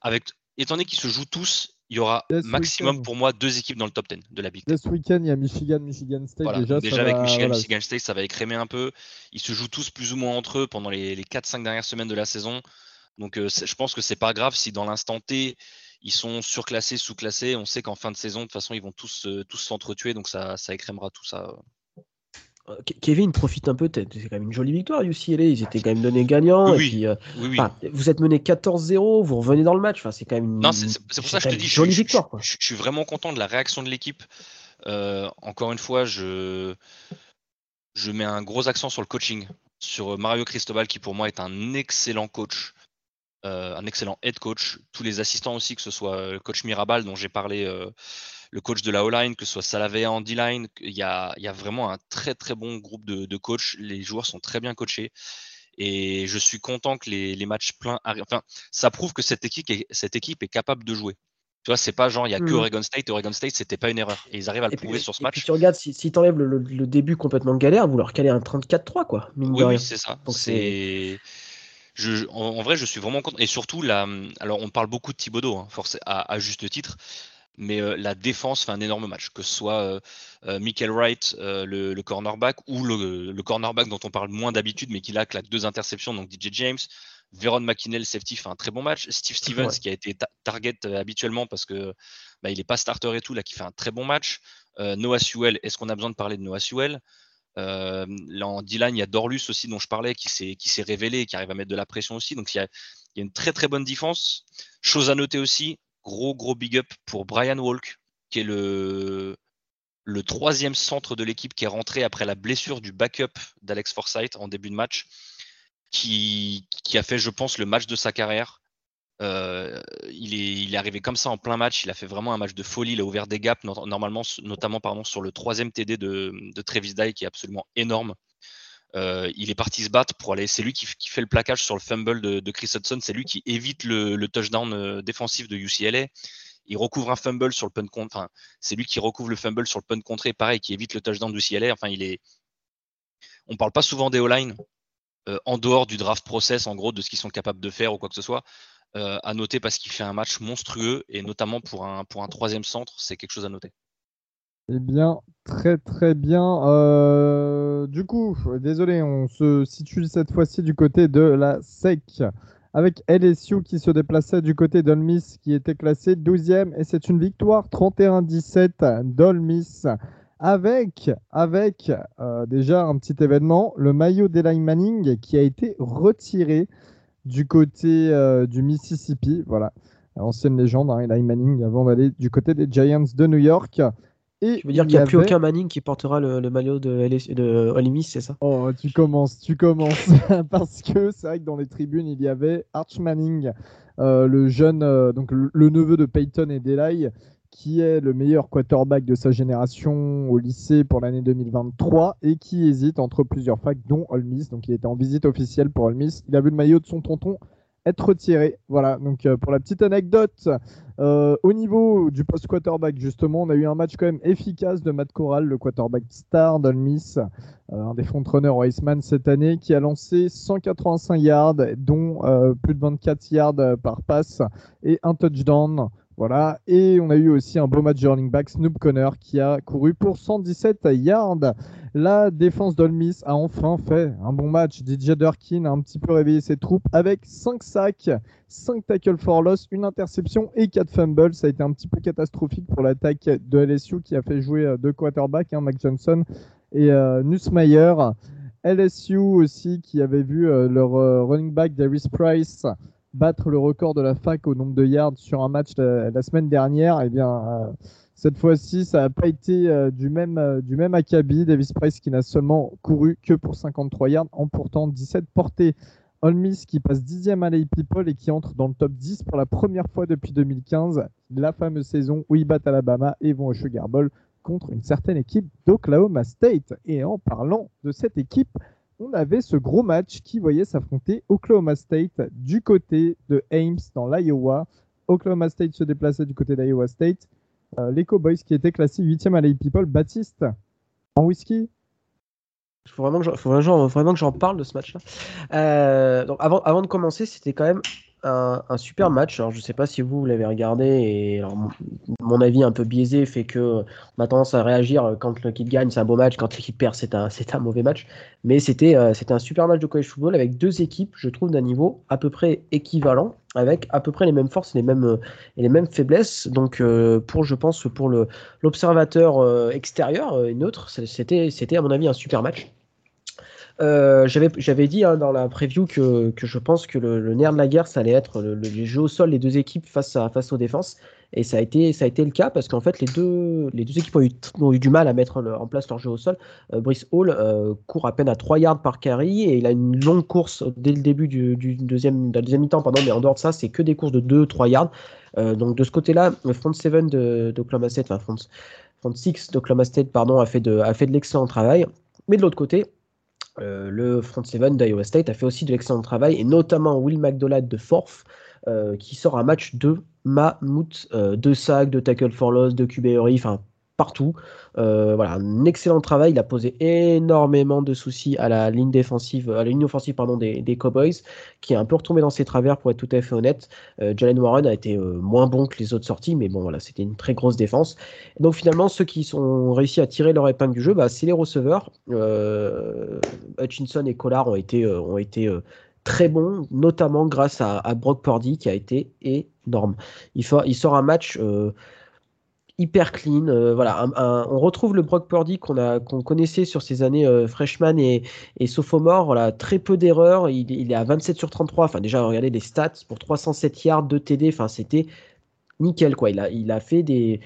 avec... étant donné qu'ils se jouent tous, il y aura maximum pour moi deux équipes dans le top 10 de la Big Ten. Ce week-end, il y a Michigan, Michigan State. déjà, déjà avec Michigan, Michigan State, ça va écrémer un peu. Ils se jouent tous plus ou moins entre eux pendant les, les 4-5 dernières semaines de la saison. Donc, euh, je pense que c'est pas grave si dans l'instant T, ils sont surclassés, sous-classés. On sait qu'en fin de saison, de toute façon, ils vont tous euh, tous s'entretuer, donc ça, ça écrémera tout ça. Euh, Kevin profite un peu, c'est quand même une jolie victoire UCLA, ils étaient quand même donnés gagnants. Oui, et puis, euh, vous êtes mené 14-0, vous revenez dans le match, enfin, c'est quand même une, c'est, pour ça que je te dis, jolie je, victoire. Je, suis vraiment content de la réaction de l'équipe. encore une fois, je, je mets un gros accent sur le coaching, sur Mario Cristobal qui pour moi est un excellent coach. Euh, un excellent head coach. Tous les assistants aussi, que ce soit le euh, coach Mirabal dont j'ai parlé, euh, le coach de la O-line, que ce soit Salavea en D-line. Il y a, vraiment un très très bon groupe de, de coachs. Les joueurs sont très bien coachés. Et je suis content que les, matchs pleins arrivent. Enfin, ça prouve que cette équipe est, cette équipe est capable de jouer. Tu vois, c'est pas genre, il n'y a que mmh. Oregon State. Oregon State, c'était pas une erreur. Et ils arrivent à le prouver sur ce match. tu regardes, si, si tu enlèves le, début complètement galère, vous leur calez un 34-3, quoi. oui, oui c'est ça. c'est en, vrai, je suis vraiment content. Et surtout, la, alors on parle beaucoup de Thibodeau, hein, à, juste titre, mais euh, la défense fait un énorme match, que ce soit euh, euh Michael Wright, le, cornerback, ou le, cornerback dont on parle moins d'habitude, mais qui là claque deux interceptions, donc DJ James. Veron McKinnell, safety, fait un très bon match. Steve Stevens, qui a été target habituellement parce que bah, il n'est pas starter et tout, là, qui fait un très bon match. Noah Sewell, est-ce qu'on a besoin de parler de Noah Sewell? Là, en D-line, il y a Dorlus aussi, dont je parlais, qui s'est révélé qui arrive à mettre de la pression aussi. Donc, il y, a, une très très bonne défense. Chose à noter aussi, gros gros big up pour Brian Walk, qui est le, le troisième centre de l'équipe qui est rentré après la blessure du backup d'Alex Forsythe en début de match, qui, qui, a fait, je pense, le match de sa carrière. Euh, il, est, arrivé comme ça en plein match. Il a fait vraiment un match de folie. Il a ouvert des gaps, normalement, notamment pardon, sur le troisième TD de, Travis Dye, qui est absolument énorme. Euh, il est parti se battre pour aller. C'est lui qui, fait le plaquage sur le fumble de, Chris Hudson. C'est lui qui évite le, le, touchdown euh, défensif de UCLA. Il recouvre un fumble sur le punt contre. Enfin, c'est lui qui recouvre le fumble sur le punt contré, pareil, qui évite le touchdown de UCLA. Enfin, il est, on parle pas souvent des O-line en dehors du draft process, en gros, de ce qu'ils sont capables de faire ou quoi que ce soit. À noter parce qu'il fait un match monstrueux et notamment pour un, pour un troisième centre, c'est quelque chose à noter. Eh bien, très très bien. Euh, du coup, désolé, on se situe cette fois-ci du côté de la SEC avec LSU qui se déplaçait du côté d'Olmis qui était classé 12e et c'est une victoire 31-17 d'Olmis avec, avec euh, déjà un petit événement, le maillot d'Eli Manning qui a été retiré du côté euh, du Mississippi. Voilà, ancienne légende, hein, Eli Manning avant d'aller du côté des Giants de New York. Et tu veux dire qu'il n'y a plus aucun Manning qui portera le, maillot de, de c'est ça? Oh, tu commences, tu commences. Parce que c'est vrai que dans les tribunes, il y avait Arch Manning, euh, le jeune, euh, donc le, neveu de Peyton et Delay, qui est le meilleur quarterback de sa génération au lycée pour l'année 2023 et qui hésite entre plusieurs facs, dont Ole Miss. Donc il était en visite officielle pour Ole Miss. Il a vu le maillot de son tonton être retiré. Voilà, donc euh, pour la petite anecdote, euh, au niveau du post quarterback, justement, on a eu un match quand même efficace de Matt Corral, le quarterback star d'Olmis, euh, un des frontrunners au Iceman cette année, qui a lancé 185 yards, dont plus de 24 yards par passe et un touchdown. Voilà, et on a eu aussi un beau match de running back, Snoop Connor, qui a couru pour 117 yards. La défense d'Olmis a enfin fait un bon match. DJ Durkin a un petit peu réveillé ses troupes avec 5 sacs, 5 tackles for loss, une interception et 4 fumbles. Ça a été un petit peu catastrophique pour l'attaque de LSU qui a fait jouer euh, deux quarterbacks, hein, Mac Johnson et euh. LSU aussi qui avait vu euh, leur running back Darius Price battre le record de la fac au nombre de yards sur un match la, semaine dernière. Eh bien cette fois-ci, ça n'a pas été euh, du, même, euh, du même acabit. Davis Price qui n'a seulement couru que pour 53 yards, en portant 17 portées. Miss qui passe 10e à l'AP People et qui entre dans le top 10 pour la première fois depuis 2015, la fameuse saison où ils battent Alabama et vont au Sugar Bowl contre une certaine équipe d'Oklahoma State. Et en parlant de cette équipe, on avait ce gros match qui voyait s'affronter Oklahoma State du côté de Ames dans l'Iowa. Oklahoma State se déplaçait du côté d'Iowa State. Euh, les Cowboys qui étaient classés 8e à la People. Baptiste, en whisky il faut vraiment que j'en parle de ce match-là. Euh, avant de commencer, c'était quand même un, super match. Alors, je ne sais pas si vous, l'avez regardé. Et mon, avis un peu biaisé fait que on a tendance à réagir quand l'équipe gagne, c'est un beau match. Quand l'équipe perd, c'est un, mauvais match. Mais c'était euh, c'était un super match de college football avec deux équipes, je trouve, d'un niveau à peu près équivalent, avec à peu près les mêmes forces et les mêmes, et les mêmes faiblesses. Donc, euh, pour, je pense, pour l'observateur euh, extérieur et neutre, c'était à mon avis un super match. Euh, j'avais dit hein, dans la preview que, que, je pense que le, nerf de la guerre, ça allait être le, les jeux au sol, les deux équipes face, à, face aux défenses. Et ça a été, ça a été le cas parce qu'en fait, les deux, les deux équipes ont eu, ont eu, du mal à mettre en place leur jeu au sol. Euh, Brice Hall euh, court à peine à 3 yards par carry et il a une longue course dès le début du, deuxième, de la deuxième mi-temps. Pardon, mais en dehors de ça, c'est que des courses de 2-3 yards. donc de ce côté-là, le front 7 d'Oklahoma State, enfin front 6 d'Oklahoma State, pardon, a fait de, a fait de l'excellent travail. Mais de l'autre côté, euh, le front seven d'Iowa State a fait aussi de l'excellent travail, et notamment Will McDonald de Forth, euh, qui sort un match de mammouth, euh, de sacs, de tackle for loss, de QBRI, enfin partout. Euh, voilà, un excellent travail. Il a posé énormément de soucis à la ligne défensive, à la ligne offensive pardon, des, Cowboys, qui est un peu retombé dans ses travers pour être tout à fait honnête. Euh, Jalen Warren a été euh, moins bon que les autres sorties, mais bon voilà, c'était une très grosse défense. donc finalement, ceux qui sont réussi à tirer leur épingle du jeu, bah, c'est les receveurs. Hutchinson et Collard ont été, ont été très bons, notamment grâce à, Brock Purdy qui a été énorme. Il, il sort un match hyper clean. Euh, on retrouve le Brock Purdy qu'on connaissait sur ses années euh, freshman et, et sophomore. Voilà, très peu d'erreurs. Il, est à 27 sur 33. Enfin, déjà, regardez les stats pour 307 yards, de TD. Enfin, c'était nickel quoi. Il a, il fait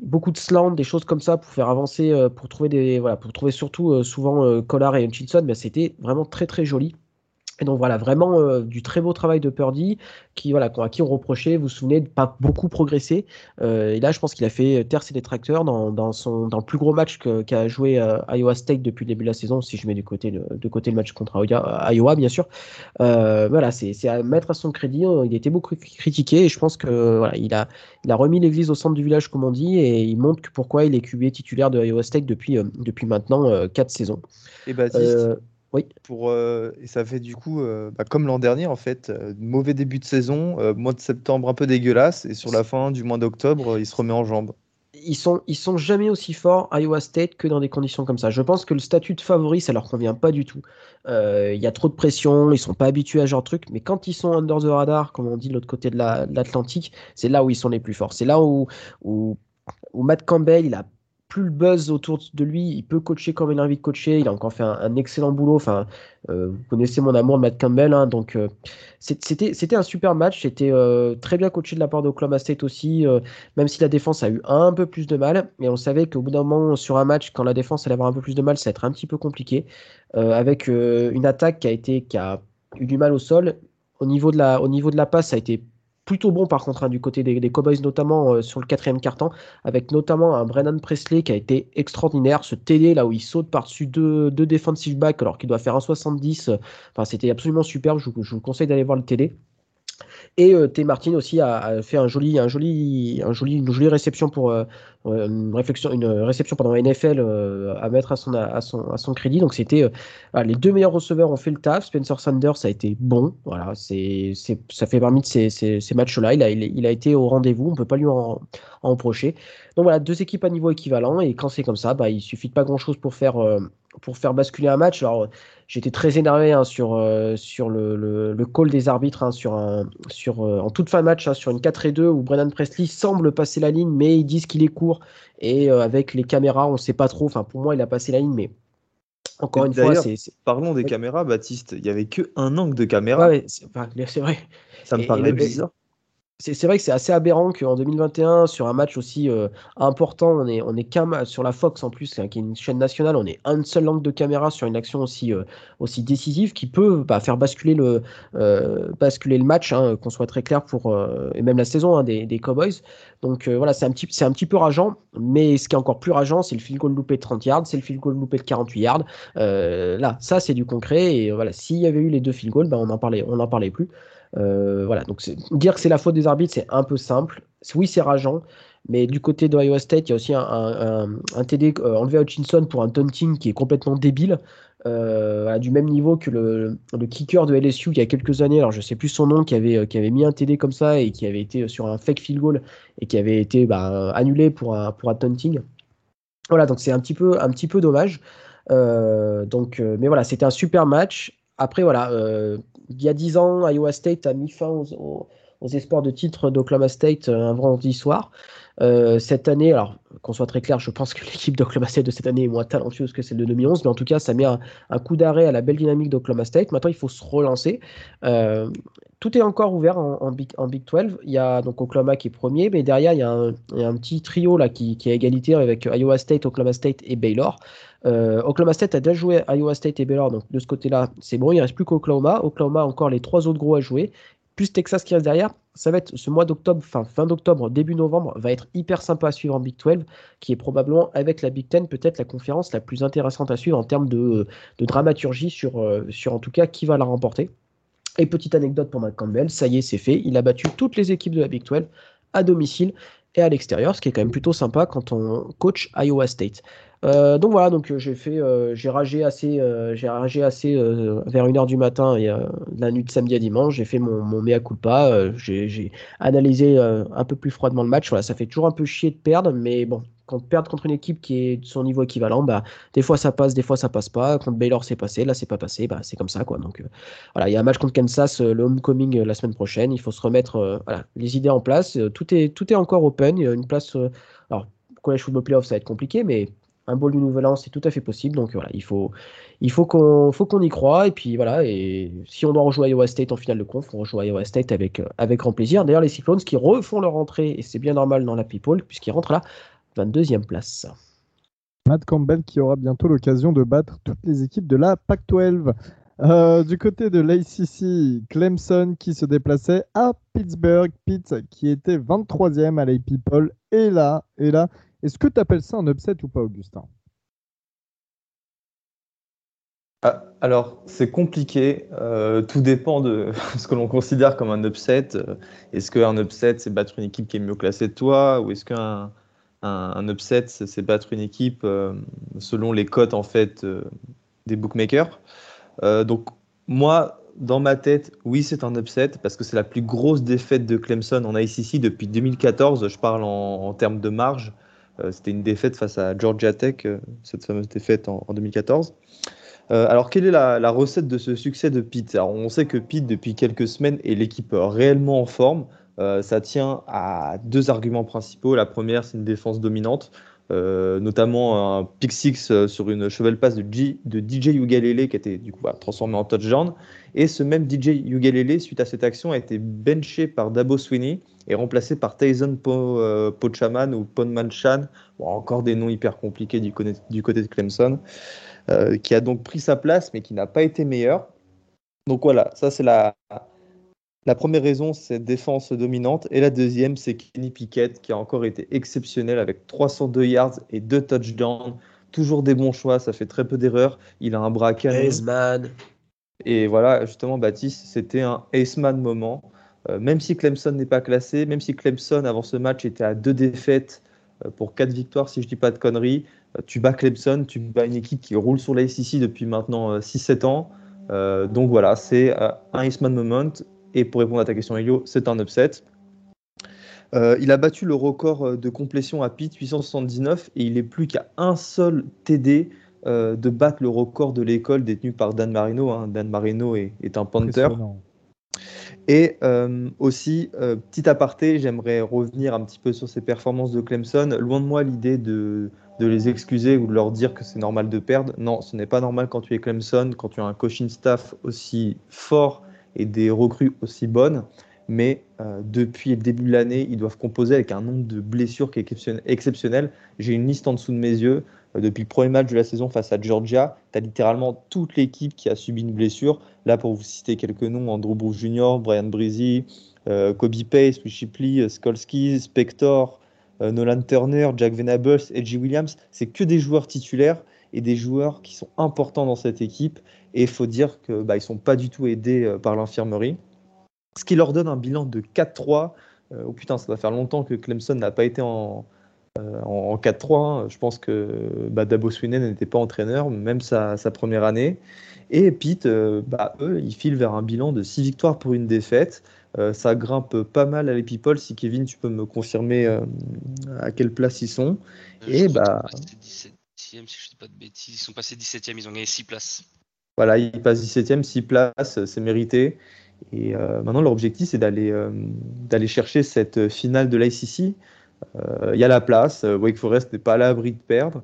beaucoup de slants, des choses comme ça pour faire avancer, euh, pour trouver des voilà, pour trouver surtout souvent Collard et Hutchinson. Mais c'était vraiment très très joli. Et donc voilà, vraiment euh, du très beau travail de Purdy, qui, voilà, à qui on reprochait, vous vous souvenez, de pas beaucoup progresser. Euh, et là, je pense qu'il a fait terre ses détracteurs dans, dans, son, dans le plus gros match qu'a joué euh, Iowa State depuis le début de la saison, si je mets de côté le, de côté le match contre Iowa, bien sûr. voilà, c'est à mettre à son crédit. Il a été beaucoup critiqué et je pense que voilà, il a, il a remis l'église au centre du village, comme on dit, et il montre que pourquoi il est QB titulaire de Iowa State depuis, depuis maintenant 4 saisons. Et Baptiste oui. Pour, euh, et ça fait du coup, euh, bah, comme l'an dernier, en fait, euh, mauvais début de saison, mois de septembre un peu dégueulasse, et sur la fin du mois d'octobre, il se remet en jambes. Ils sont, ils sont jamais aussi forts, Iowa State, que dans des conditions comme ça. Je pense que le statut de favori, ça leur convient pas du tout. Il y a trop de pression, ils sont pas habitués à ce genre de truc, mais quand ils sont under the radar, comme on dit de l'autre côté de l'Atlantique, c'est là où ils sont les plus forts. C'est là où, où, où Matt Campbell, il a plus le buzz autour de lui, il peut coacher comme il a envie de coacher. Il a encore fait un, excellent boulot. Enfin, euh, vous connaissez mon amour de Matt Campbell, hein, donc euh, c'était un super match. C'était euh, très bien coaché de la part d'Oklahoma State aussi, même si la défense a eu un peu plus de mal. Mais on savait qu'au bout d'un moment sur un match, quand la défense allait avoir un peu plus de mal, ça va être un petit peu compliqué. avec une attaque qui a été qui a eu du mal au sol. Au niveau de la, au niveau de la passe, ça a été plutôt bon par contre hein, du côté des, Cowboys, notamment euh, sur le quatrième carton, avec notamment un Brennan Presley qui a été extraordinaire. Ce TD là où il saute par-dessus deux, deux defensive backs alors qu'il doit faire un 70. Euh, c'était absolument superbe. Je, je vous conseille d'aller voir le TD. Et euh, T. Martin aussi a, fait un joli, un joli, un joli, une jolie réception pour euh, une réflexion, une réception pendant NFL euh, à mettre à son, crédit. Donc c'était les deux meilleurs receveurs ont fait le taf. Spencer Sanders a été bon. Voilà, c'est, ça fait parmi de ces, matchs-là. Il a, été au rendez-vous. On peut pas lui en, en reprocher. Donc voilà, deux équipes à niveau équivalent. Et quand c'est comme ça, bah, il suffit pas grand-chose pour faire pour faire basculer un match. Alors, j'étais très énervé hein, sur, euh, sur le, le, call des arbitres hein, sur un, sur, euh, en toute fin de match, hein, sur une 4 et 2 où Brennan Presley semble passer la ligne, mais ils disent qu'il est court. Et euh, avec les caméras, on ne sait pas trop. Enfin, pour moi, il a passé la ligne, mais encore une fois, c'est. Parlons des caméras, Baptiste. Il n'y avait qu'un angle de caméra. Ouais, c'est vrai. Ça me paraît bizarre c'est vrai que c'est assez aberrant qu'en 2021, sur un match aussi euh, important, on est, on est sur la Fox en plus, hein, qui est une chaîne nationale, on est un seul angle de caméra sur une action aussi, euh, aussi décisive qui peut bah, faire basculer le, euh, basculer le match, hein, qu'on soit très clair pour, et même la saison hein, des, des, Cowboys. Donc voilà, c'est un, petit, un petit peu rageant, mais ce qui est encore plus rageant, c'est le field goal loupé de 30 yards, c'est le field goal loupé de 48 yards. là, ça c'est du concret, et voilà, s'il y avait eu les deux field goals, bah, on n'en parlait, parlait plus. Euh, voilà, donc dire que c'est la faute des arbitres, c'est un peu simple. Oui, c'est rageant, mais du côté de Iowa State, il y a aussi un, TD euh, enlevé à Hutchinson pour un taunting qui est complètement débile. Euh, du même niveau que le, kicker de LSU il y a quelques années, alors je sais plus son nom, qui avait, qui avait mis un TD comme ça et qui avait été sur un fake field goal et qui avait été bah, annulé pour un, pour un taunting. Voilà, donc c'est un petit peu, un petit peu dommage. donc, mais voilà, c'était un super match. Après, voilà, il y a 10 ans, Iowa State a mis fin aux, espoirs de titre d'Oklahoma State euh, un vendredi soir. Euh, cette année, alors qu'on soit très clair, je pense que l'équipe d'Oklahoma State de cette année est moins talentueuse que celle de 2011, mais en tout cas, ça met un, coup d'arrêt à la belle dynamique d'Oklahoma State. Maintenant, il faut se relancer. Euh, tout est encore ouvert en, Big, 12. Il y a donc Oklahoma qui est premier, mais derrière, il y a un, petit trio qui, est égalité avec Iowa State, Oklahoma State et Baylor. Euh, Oklahoma State a déjà joué Iowa State et Baylor, donc de ce côté-là, c'est bon. Il ne reste plus qu'Oklahoma. Oklahoma encore les trois autres gros à jouer, plus Texas qui reste derrière. Ça va être ce mois d'octobre, fin, fin d'octobre, début novembre, va être hyper sympa à suivre en Big 12, qui est probablement, avec la Big 10, peut-être la conférence la plus intéressante à suivre en termes de, dramaturgie euh, sur, en tout cas, qui va la remporter. Et petite anecdote pour Matt Campbell, ça y est, c'est fait. Il a battu toutes les équipes de la Big 12 à domicile et à l'extérieur, ce qui est quand même plutôt sympa quand on coach Iowa State. Euh, donc voilà, donc euh, j'ai fait, euh, j'ai ragé assez, j'ai ragé assez vers 1h du matin et la nuit de samedi à dimanche. J'ai fait mon, mon mea culpa. j'ai analysé un peu plus froidement le match. Voilà, ça fait toujours un peu chier de perdre, mais bon, quand perdre contre une équipe qui est de son niveau équivalent, bah, des fois ça passe, des fois ça passe pas. Contre Baylor c'est passé, là c'est pas passé, bah, c'est comme ça quoi. Donc voilà, il y a un match contre Kansas, le homecoming la semaine prochaine. Il faut se remettre voilà, les idées en place. tout est tout est encore open. Il y a une place. alors college football playoff ça va être compliqué, mais un bol du Nouvel An, c'est tout à fait possible. Donc voilà, il faut, il faut qu'on, faut qu'on y croit. Et puis voilà, et si on doit rejouer Iowa State en finale de conf, on rejoue Iowa State avec, euh, avec grand plaisir. D'ailleurs, les Cyclones qui refont leur entrée, et c'est bien normal dans la People, puisqu'ils rentrent là, 22e place. Matt Campbell qui aura bientôt l'occasion de battre toutes les équipes de la PAC 12. Euh, du côté de l'ACC, Clemson qui se déplaçait à Pittsburgh. Pitt qui était 23e à l'AP People. Et là, et là, est-ce que tu appelles ça un upset ou pas, Augustin? Ah, alors, c'est compliqué. Euh, tout dépend de ce que l'on considère comme un upset. Est-ce qu'un upset, c'est battre une équipe qui est mieux classée de toi? Ou est-ce qu'un un, upset, c'est battre une équipe euh, selon les cotes en fait, euh, des bookmakers? Donc, moi, dans ma tête, oui, c'est un upset parce que c'est la plus grosse défaite de Clemson en ICC depuis 2014. Je parle en, termes de marge. C'était une défaite face à Georgia Tech, cette fameuse défaite en 2014. Euh, alors, quelle est la, recette de ce succès de Pete On sait que Pete, depuis quelques semaines, est l'équipe réellement en forme. Euh, ça tient à deux arguments principaux. La première, c'est une défense dominante, euh, notamment un pick six sur une cheval pass de, de DJ Ugalele qui a été du coup transformé en touchdown. Et ce même DJ Ugalele, suite à cette action, a été benché par Dabo Sweeney et remplacé par Tyson Pochaman ou Ponman Chan. encore des noms hyper compliqués du côté de Clemson. Euh, qui a donc pris sa place, mais qui n'a pas été meilleur. Donc voilà, ça c'est la, la première raison, c'est défense dominante. Et la deuxième, c'est Kenny Pickett, qui a encore été exceptionnel avec 302 yards et 2 touchdowns. Toujours des bons choix, ça fait très peu d'erreurs. Il a un bras canon. Et voilà, justement, Baptiste, c'était un Aceman moment. Euh, même si Clemson n'est pas classé, même si Clemson, avant ce match, était à deux défaites euh, pour quatre victoires, si je ne dis pas de conneries, tu bats Clemson, tu bats une équipe qui roule sur la SEC depuis maintenant 6-7 euh, ans. Euh, donc voilà, c'est euh, un Eastman moment. Et pour répondre à ta question, Elio, c'est un upset. il a battu le record de complétion à Pitt, 879, et il est plus qu'à un seul TD de battre le record de l'école détenu par Dan Marino. Hein. Dan Marino est, est un Panther. Et aussi, petit aparté, j'aimerais revenir un petit peu sur ces performances de Clemson. Loin de moi l'idée de, de les excuser ou de leur dire que c'est normal de perdre. Non, ce n'est pas normal quand tu es Clemson, quand tu as un coaching staff aussi fort et des recrues aussi bonnes. Mais euh, depuis le début de l'année, ils doivent composer avec un nombre de blessures qui est exceptionnel. J'ai une liste en dessous de mes yeux. Euh, depuis le premier match de la saison face à Georgia, tu as littéralement toute l'équipe qui a subi une blessure. Là, pour vous citer quelques noms, Andrew Bruce Jr., Brian Breezy, euh, Kobe Pace, Shipley, Skolski, Spector, Nolan Turner, Jack Venables, Edgy Williams, c'est que des joueurs titulaires et des joueurs qui sont importants dans cette équipe. Et il faut dire qu'ils bah, ne sont pas du tout aidés euh, par l'infirmerie. Ce qui leur donne un bilan de 4-3. Euh, oh putain, ça va faire longtemps que Clemson n'a pas été en, en 4-3. Hein. Je pense que bah, Dabo Swinney n'était pas entraîneur, même sa, première année. Et Pete, bah, eux, ils filent vers un bilan de 6 victoires pour une défaite. Euh, ça grimpe pas mal à people. Si Kevin, tu peux me confirmer euh, à quelle place ils sont. Euh, et bah. 17e, si je dis pas de bêtises. Ils sont passés 17e, ils ont gagné 6 places. Voilà, ils passent 17e, 6 places, c'est mérité. Et maintenant, leur objectif, c'est d'aller d'aller chercher cette finale de l'ICC. Il y a la place. Wake Forest n'est pas à l'abri de perdre.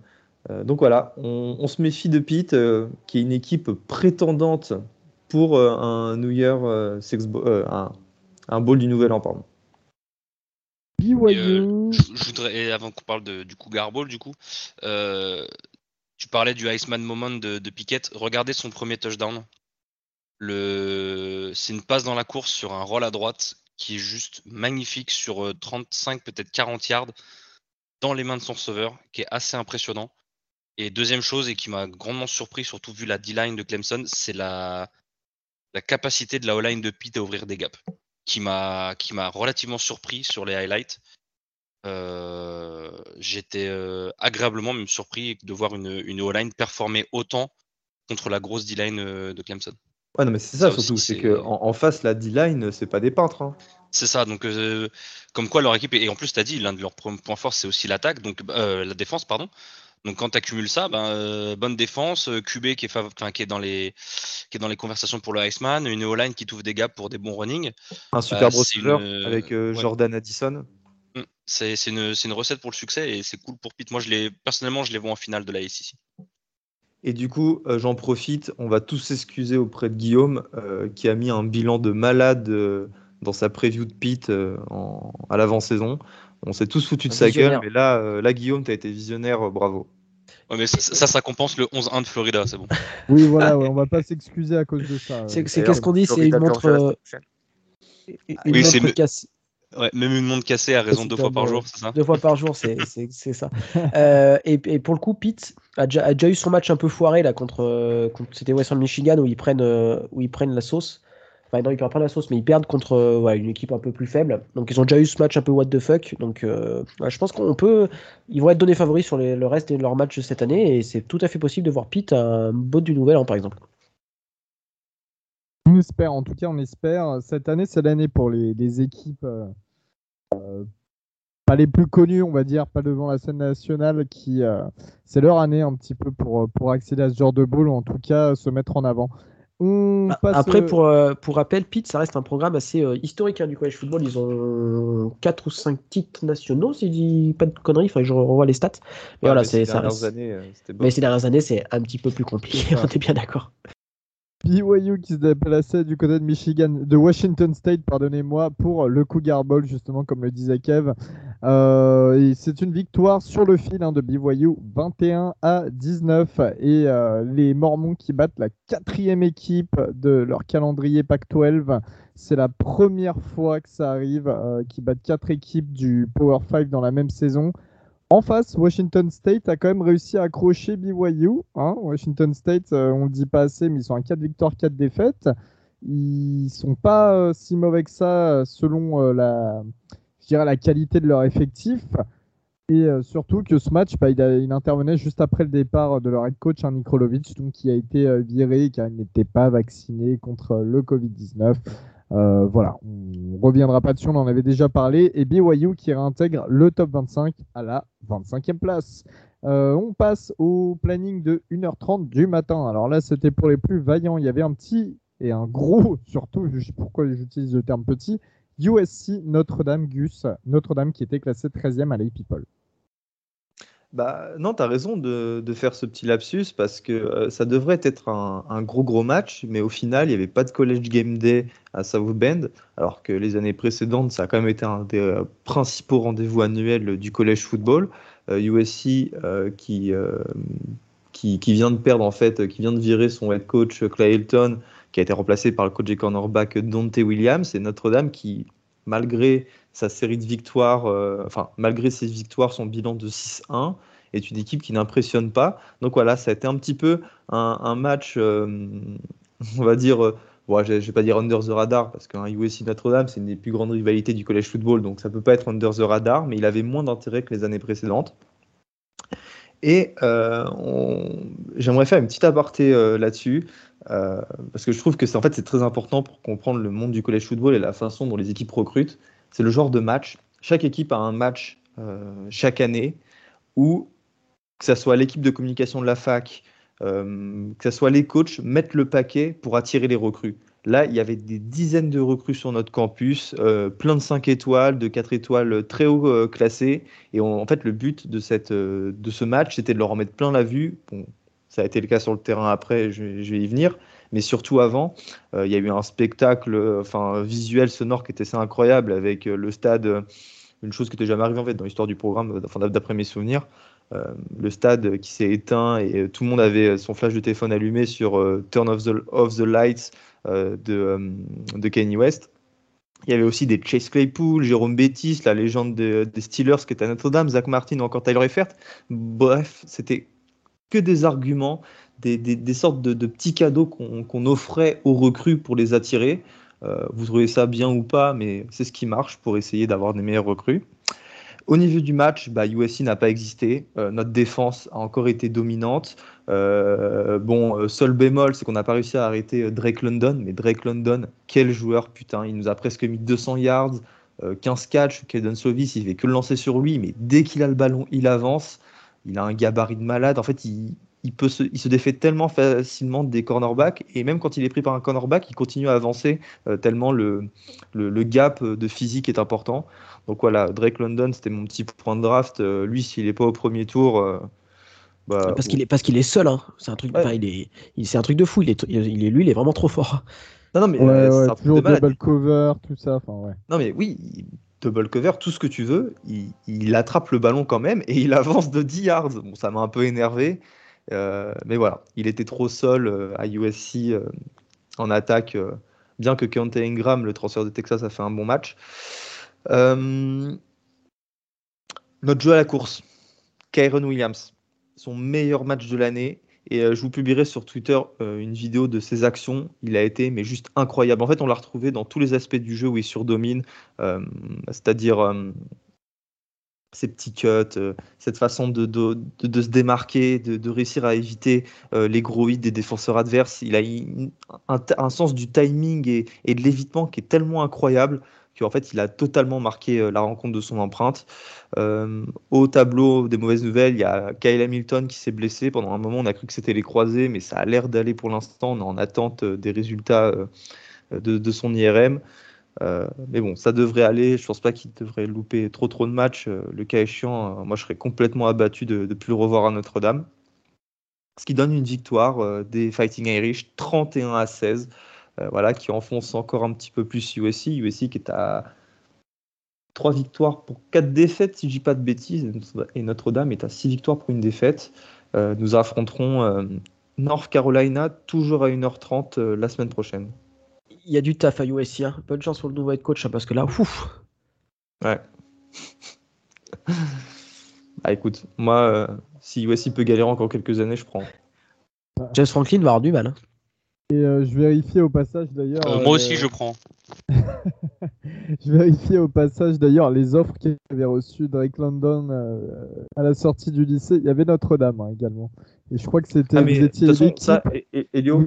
donc voilà, on, se méfie de Pete, qui est une équipe prétendante pour un New Year un, un bowl du nouvel an, pardon. Euh, je, voudrais, avant qu'on parle de, du coup Bowl, du coup, euh, tu parlais du Iceman Moment de, de Pickett. Regardez son premier touchdown. Le... C'est une passe dans la course sur un roll à droite qui est juste magnifique sur 35, euh, peut-être 40 yards dans les mains de son receveur, qui est assez impressionnant. Et deuxième chose, et qui m'a grandement surpris, surtout vu la D-line de Clemson, c'est la, la capacité de la O-line de Pitt à ouvrir des gaps qui m'a qui m'a relativement surpris sur les highlights. Euh, j'étais euh, agréablement même surpris de voir une, une O-line performer autant contre la grosse D-line euh, de Clemson. Ouais, non, mais c'est ça, surtout, c'est qu'en en, face, la D-line, c'est pas des peintres. Hein. C'est ça, donc comme quoi leur équipe, et en plus, tu as dit, l'un de leurs points forts, c'est aussi l'attaque, donc la défense, pardon. Donc quand tu accumules ça, ben, euh, bonne défense, euh, QB qui est, qui, est dans les, qui est dans les conversations pour le Iceman, une O-line qui trouve des gaps pour des bons running. Un super euh, avec Jordan Addison. Mm, c'est une, une, recette pour le succès et c'est cool pour Pete. Moi, je personnellement, je les vois en finale de la ici. Et du coup, j'en profite, on va tous s'excuser auprès de Guillaume qui a mis un bilan de malade dans sa preview de Pete à l'avant-saison. On s'est tous foutu de sa gueule, mais là, là Guillaume, tu as été visionnaire, bravo. Ouais, mais ça, ça, compense le 11-1 de Florida, c'est bon. Oui, voilà, on va pas s'excuser à cause de ça. C'est qu'est-ce qu'on dit C'est une montre. oui, c'est cassée. Ouais, même une montre cassée à raison de deux fois par jour, c'est ça? Deux fois par jour, c'est ça. euh, et, et, pour le coup, Pete a déjà, a déjà, eu son match un peu foiré là contre, contre c'était Western Michigan où ils prennent où ils prennent la sauce. Enfin, non, ils perdent pas la sauce, mais ils perdent contre euh, une équipe un peu plus faible. Donc, ils ont déjà eu ce match un peu what the fuck. Donc, euh, je pense qu'on peut. Ils vont être donnés favoris sur le reste de leurs matchs cette année. Et c'est tout à fait possible de voir Pete un bot du Nouvel An, par exemple. On espère, en tout cas, on espère. Cette année, c'est l'année pour les, équipes. Euh, pas les plus connues, on va dire, pas devant la scène nationale, qui c'est leur année un petit peu pour, pour accéder à ce genre de bowl, ou en tout cas se mettre en avant. Bah, après, euh, pour, euh, pour rappel, Pete, ça reste un programme assez euh, historique hein, du college football. Ils ont 4 ou 5 titres nationaux, si je dis pas de conneries, il faudrait que je revoie les stats. Mais voilà, c'est ça. Mais ces dernières années, c'est un petit peu plus compliqué, on est bien d'accord. BYU qui se déplaçait du côté de Michigan, de Washington State, pardonnez-moi, pour le Cougar Bowl, justement, comme le disait Kev. Euh, c'est une victoire sur le fil hein, de BYU, 21 à 19. Et euh, les Mormons qui battent la quatrième équipe de leur calendrier Pac-12. C'est la première fois que ça arrive, euh, qu'ils battent quatre équipes du Power 5 dans la même saison. En face, Washington State a quand même réussi à accrocher BYU. Hein. Washington State, euh, on ne le dit pas assez, mais ils sont à 4 victoires, 4 défaites. Ils sont pas euh, si mauvais que ça selon euh, la, qualité de leur effectif. Et surtout que ce match, bah, il, intervenait juste après le départ de leur head coach, hein, qui a été viré car il n'était pas vacciné contre le Covid-19. Euh, voilà, on reviendra pas dessus, on en avait déjà parlé. Et BYU qui réintègre le top 25 à la 25e place. Euh, on passe au planning de 1h30 du matin. Alors là, c'était pour les plus vaillants. Il y avait un petit et un gros, surtout, je sais pourquoi j'utilise le terme petit, USC Notre-Dame Gus, Notre-Dame qui était classé 13e à l'AP People. Bah, non, tu as raison de, faire ce petit lapsus parce que euh, ça devrait être un, gros gros match, mais au final, il n'y avait pas de College Game Day à South Bend, alors que les années précédentes, ça a quand même été un des euh, principaux rendez-vous annuels du college football. USC euh, qui, qui, vient de perdre, en fait, qui vient de virer son head coach Clay Hilton, qui a été remplacé par le coach et cornerback Dante Williams, et Notre-Dame qui, malgré sa série de victoires, euh, enfin, malgré ses victoires, son bilan de 6-1 est une équipe qui n'impressionne pas. Donc voilà, ça a été un petit peu un, match, euh, on va dire, euh, bon, je ne vais pas dire under the radar, parce qu'un USC Notre-Dame, c'est une des plus grandes rivalités du college football, donc ça ne peut pas être under the radar, mais il avait moins d'intérêt que les années précédentes. Et j'aimerais faire une petite aparté là-dessus, parce que je trouve que c'est en fait, très important pour comprendre le monde du college football et la façon dont les équipes recrutent c'est le genre de match. Chaque équipe a un match euh, chaque année où, que ce soit l'équipe de communication de la fac, euh, que ce soit les coachs, mettent le paquet pour attirer les recrues. Là, il y avait des dizaines de recrues sur notre campus, euh, plein de 5 étoiles, de 4 étoiles très haut classées. Et en fait, le but de, cette, de ce match, c'était de leur en mettre plein la vue. Bon, ça a été le cas sur le terrain après, je vais y venir mais surtout avant, euh, il y a eu un spectacle enfin, visuel, sonore qui était incroyable avec euh, le stade, une chose qui n'était jamais arrivée en fait, dans l'histoire du programme, d'après mes souvenirs. Euh, le stade qui s'est éteint et tout le monde avait son flash de téléphone allumé sur Turn off the, off the Lights de, de Kanye West. Il y avait aussi des Chase Claypool, Jérôme Bettis, la légende des Steelers qui était à Notre-Dame, Zach Martin ou encore Tyler Eifert. Bref, c'était que des arguments des, sortes de, petits cadeaux qu'on offrait aux recrues pour les attirer. Euh, vous trouvez ça bien ou pas, mais c'est ce qui marche pour essayer d'avoir des meilleures recrues. Au niveau du match, bah, USC n'a pas existé. Euh, notre défense a encore été dominante. Euh, bon, seul bémol, c'est qu'on n'a pas réussi à arrêter Drake London. Mais Drake London, quel joueur, putain. Il nous a presque mis 200 yards, 15 catchs. Kaden Slovis, il fait que le lancer sur lui. Mais dès qu'il a le ballon, il avance. Il a un gabarit de malade. En fait, il, il, peut se, il se défait tellement facilement des cornerbacks et même quand il est pris par un cornerback, il continue à avancer euh, tellement le, le, gap de physique est important. Donc voilà, Drake London, c'était mon petit point de draft. Euh, lui, s'il n'est pas au premier tour. Euh, bah, parce qu'il est parce qu'il est seul, hein. c'est un truc, il est, c'est un truc de fou. Il est, il est, lui, il est vraiment trop fort. Non, non mais ouais, toujours double cover, tout ça. ouais. Non mais oui, double cover, tout ce que tu veux, il, attrape le ballon quand même et il avance de 10 yards. Bon, ça m'a un peu énervé, mais voilà, il était trop seul à USC en attaque, bien que Keontae Ingram, le transfert de Texas, a fait un bon match. notre jeu à la course, Kyron Williams, son meilleur match de l'année. Et euh, je vous publierai sur Twitter euh, une vidéo de ses actions. Il a été mais juste incroyable. En fait, on l'a retrouvé dans tous les aspects du jeu où il surdomine, euh, c'est-à-dire ses petits cuts, cette façon de, de, de, se démarquer, de, réussir à éviter les gros hits des défenseurs adverses. Il a un, un, sens du timing et, et de l'évitement qui est tellement incroyable qu'en fait, il a totalement marqué euh, la rencontre de son empreinte. Euh, au tableau des mauvaises nouvelles, il y a Kyle Hamilton qui s'est blessé. Pendant un moment, on a cru que c'était les croisés, mais ça a l'air d'aller pour l'instant. On est en attente euh, des résultats de, son IRM. Mais bon, ça devrait aller. Je pense pas qu'il devrait louper trop trop de matchs. le cas échéant, moi je serais complètement abattu de ne plus le revoir à Notre-Dame. Ce qui donne une victoire des Fighting Irish 31 à 16. Euh, voilà, qui enfonce encore un petit peu plus USC. USC qui est à 3 victoires pour 4 défaites, si je dis pas de bêtises, et Notre-Dame est à 6 victoires pour une défaite. Euh, nous affronterons euh, North Carolina toujours à 1h30 la semaine prochaine. Il y a du taf à USC. Hein. Bonne chance pour le nouveau head coach, hein, parce que là, ouf. Ouais. bah écoute, moi, si USC peut galérer encore quelques années, je prends. Jess Franklin va avoir du mal. Hein. Et euh, je vérifiais au passage d'ailleurs. Euh, moi aussi, euh, je prends. je vérifiais au passage d'ailleurs les offres qu'avait reçues Drake London à la sortie du lycée. Il y avait Notre-Dame hein, également. Et je crois que c'était. Ah, vous étiez l'équipe.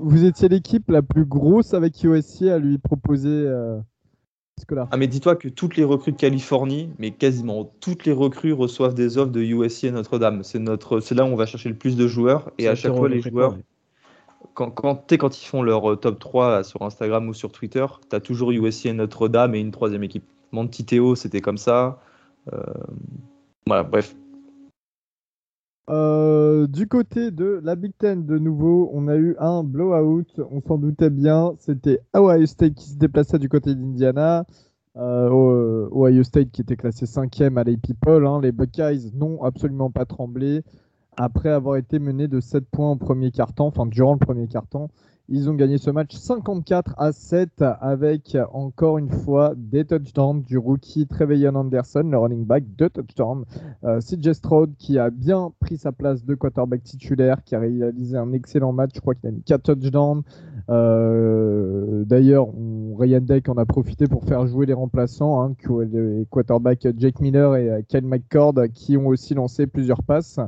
Vous, étiez l'équipe la plus grosse avec USC à lui proposer. Scolaire. Ah mais dis-toi que toutes les recrues de Californie, mais quasiment toutes les recrues reçoivent des offres de USC et Notre-Dame. C'est notre, c'est là où on va chercher le plus de joueurs et à chaque fois les joueurs, quand, ils font leur euh, top 3 sur Instagram ou sur Twitter, tu as toujours USC et Notre-Dame et une troisième équipe. Théo, c'était comme ça. Euh, voilà, bref. Euh, du côté de la Big Ten, de nouveau, on a eu un blowout. On s'en doutait bien. C'était Ohio State qui se déplaçait du côté d'Indiana. Ohio State qui était classé 5e à l'AP People. Hein. Les Buckeyes n'ont absolument pas tremblé après avoir été mené de 7 points au premier quart-temps, enfin durant le premier quart-temps. Ils ont gagné ce match 54 à 7 avec encore une fois des touchdowns du rookie Trevelyan Anderson, le running back, deux touchdowns. Euh, CJ Stroud qui a bien pris sa place de quarterback titulaire, qui a réalisé un excellent match. Je crois qu'il a mis 4 touchdowns. Euh, d'ailleurs, Ryan Deck en a profité pour faire jouer les remplaçants, hein, les quarterbacks Jake Miller et Kyle McCord qui ont aussi lancé plusieurs passes.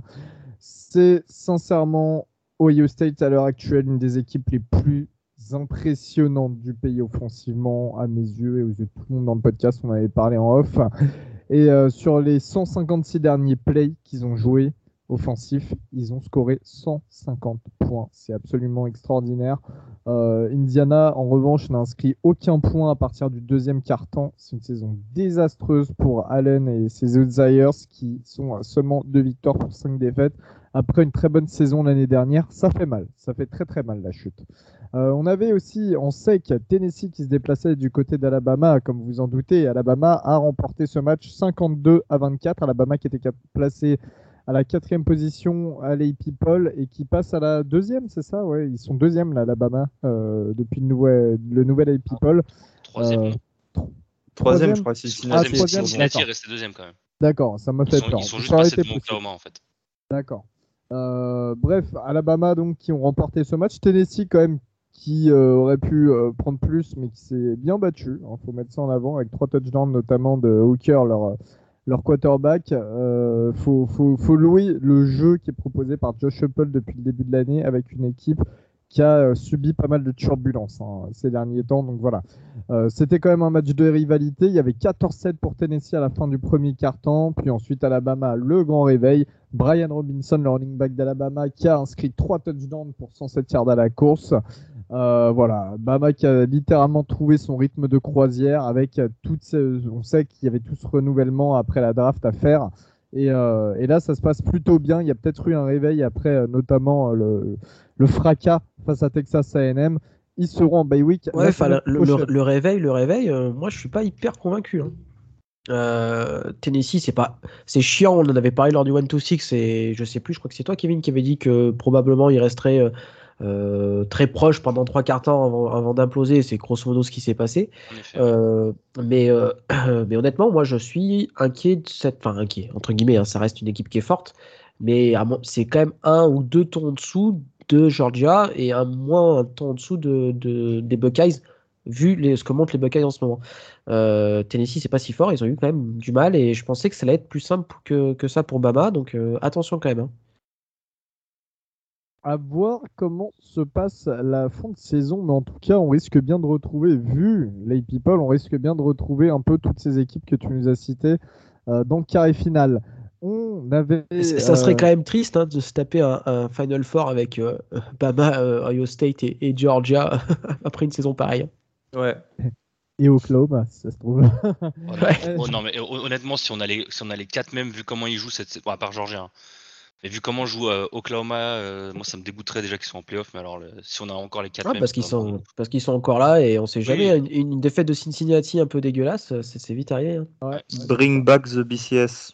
C'est sincèrement Ohio State à l'heure actuelle une des équipes les plus impressionnantes du pays offensivement à mes yeux et aux yeux de tout le monde dans le podcast. On avait parlé en off. Et euh, sur les 156 derniers plays qu'ils ont joués offensifs, ils ont scoré 150 points. C'est absolument extraordinaire. Euh, Indiana, en revanche, n'a inscrit aucun point à partir du deuxième quart-temps. C'est une saison désastreuse pour Allen et ses Outsiders qui sont seulement deux victoires pour cinq défaites après une très bonne saison l'année dernière. Ça fait mal, ça fait très très mal la chute. Euh, on avait aussi en sec Tennessee qui se déplaçait du côté d'Alabama, comme vous en doutez. Alabama a remporté ce match 52 à 24. Alabama qui était placé à la quatrième position à l'AP People et qui passe à la deuxième, c'est ça? Ouais, ils sont deuxième là, Alabama, euh, depuis le, nouvel, le nouvel AP People. Troisième. Euh, troisième, je crois. Cincinnati, ah, Cincinnati est resté deuxième quand même. D'accord, ça m'a fait peur. Ils sont juste passés de Oklahoma en fait. D'accord. Euh, bref, Alabama donc qui ont remporté ce match. Tennessee quand même qui euh, aurait pu euh, prendre plus, mais qui s'est bien battu. Il hein, faut mettre ça en avant avec trois touchdowns notamment de Hooker, leur, leur quarterback. Il faut, louer le jeu qui est proposé par Josh Apple depuis le début de l'année avec une équipe qui a subi pas mal de turbulences hein, ces derniers temps. Donc voilà, c'était quand même un match de rivalité. Il y avait 14-7 pour Tennessee à la fin du premier quart-temps, puis ensuite Alabama, le grand réveil. Brian Robinson, le running back d'Alabama, qui a inscrit 3 touchdowns pour 107 yards à la course. Euh, voilà, Bama qui a littéralement trouvé son rythme de croisière avec toutes ces... On sait qu'il y avait tout ce renouvellement après la draft à faire. Et, euh, et là, ça se passe plutôt bien. Il y a peut-être eu un réveil après, euh, notamment le, le, fracas face à Texas A&M. Ils seront en bye week. Ouais, le, le, réveil, le réveil. moi, je suis pas hyper convaincu. Hein. Tennessee, c'est pas, c'est chiant. On en avait parlé lors du 1-2-6 et je sais plus. Je crois que c'est toi, Kevin, qui avait dit que probablement il resterait euh, très proche pendant trois quarts temps avant, d'imploser. C'est grosso modo ce qui s'est passé. Euh, mais, euh, mais honnêtement, moi, je suis inquiet de cette. Enfin, inquiet, entre guillemets, hein, ça reste une équipe qui est forte. Mais c'est quand même un ou deux tons en dessous de Georgia et un moins un ton en dessous de, des Buckeyes, vu les, ce que montrent les Buckeyes en ce moment. Tennessee, c'est pas si fort, ils ont eu quand même du mal et je pensais que ça allait être plus simple que, que ça pour Bama, donc attention quand même. Hein à voir comment se passe la fin de saison, mais en tout cas, on risque bien de retrouver, vu les people, on risque bien de retrouver un peu toutes ces équipes que tu nous as citées euh, dans le carré final. On avait, ça, serait euh, quand même triste hein, de se taper un, Final Four avec euh, Bama, Ohio State et, Georgia après une saison pareille. Ouais. Et Oklahoma, si ça se trouve. Oh, non, mais honnêtement, si on a les, si on a les quatre mêmes, vu comment ils jouent cette, bon, à part Georgia. Hein. Mais vu comment joue euh, Oklahoma, euh, moi ça me dégoûterait déjà qu'ils soient en playoff. Mais alors, si on a encore les quatre, ah, parce qu'ils sont, parce qu'ils sont encore là et on sait jamais. Une, défaite de Cincinnati un peu dégueulasse, c'est vite arrivé. Hein. Bring back the BCS.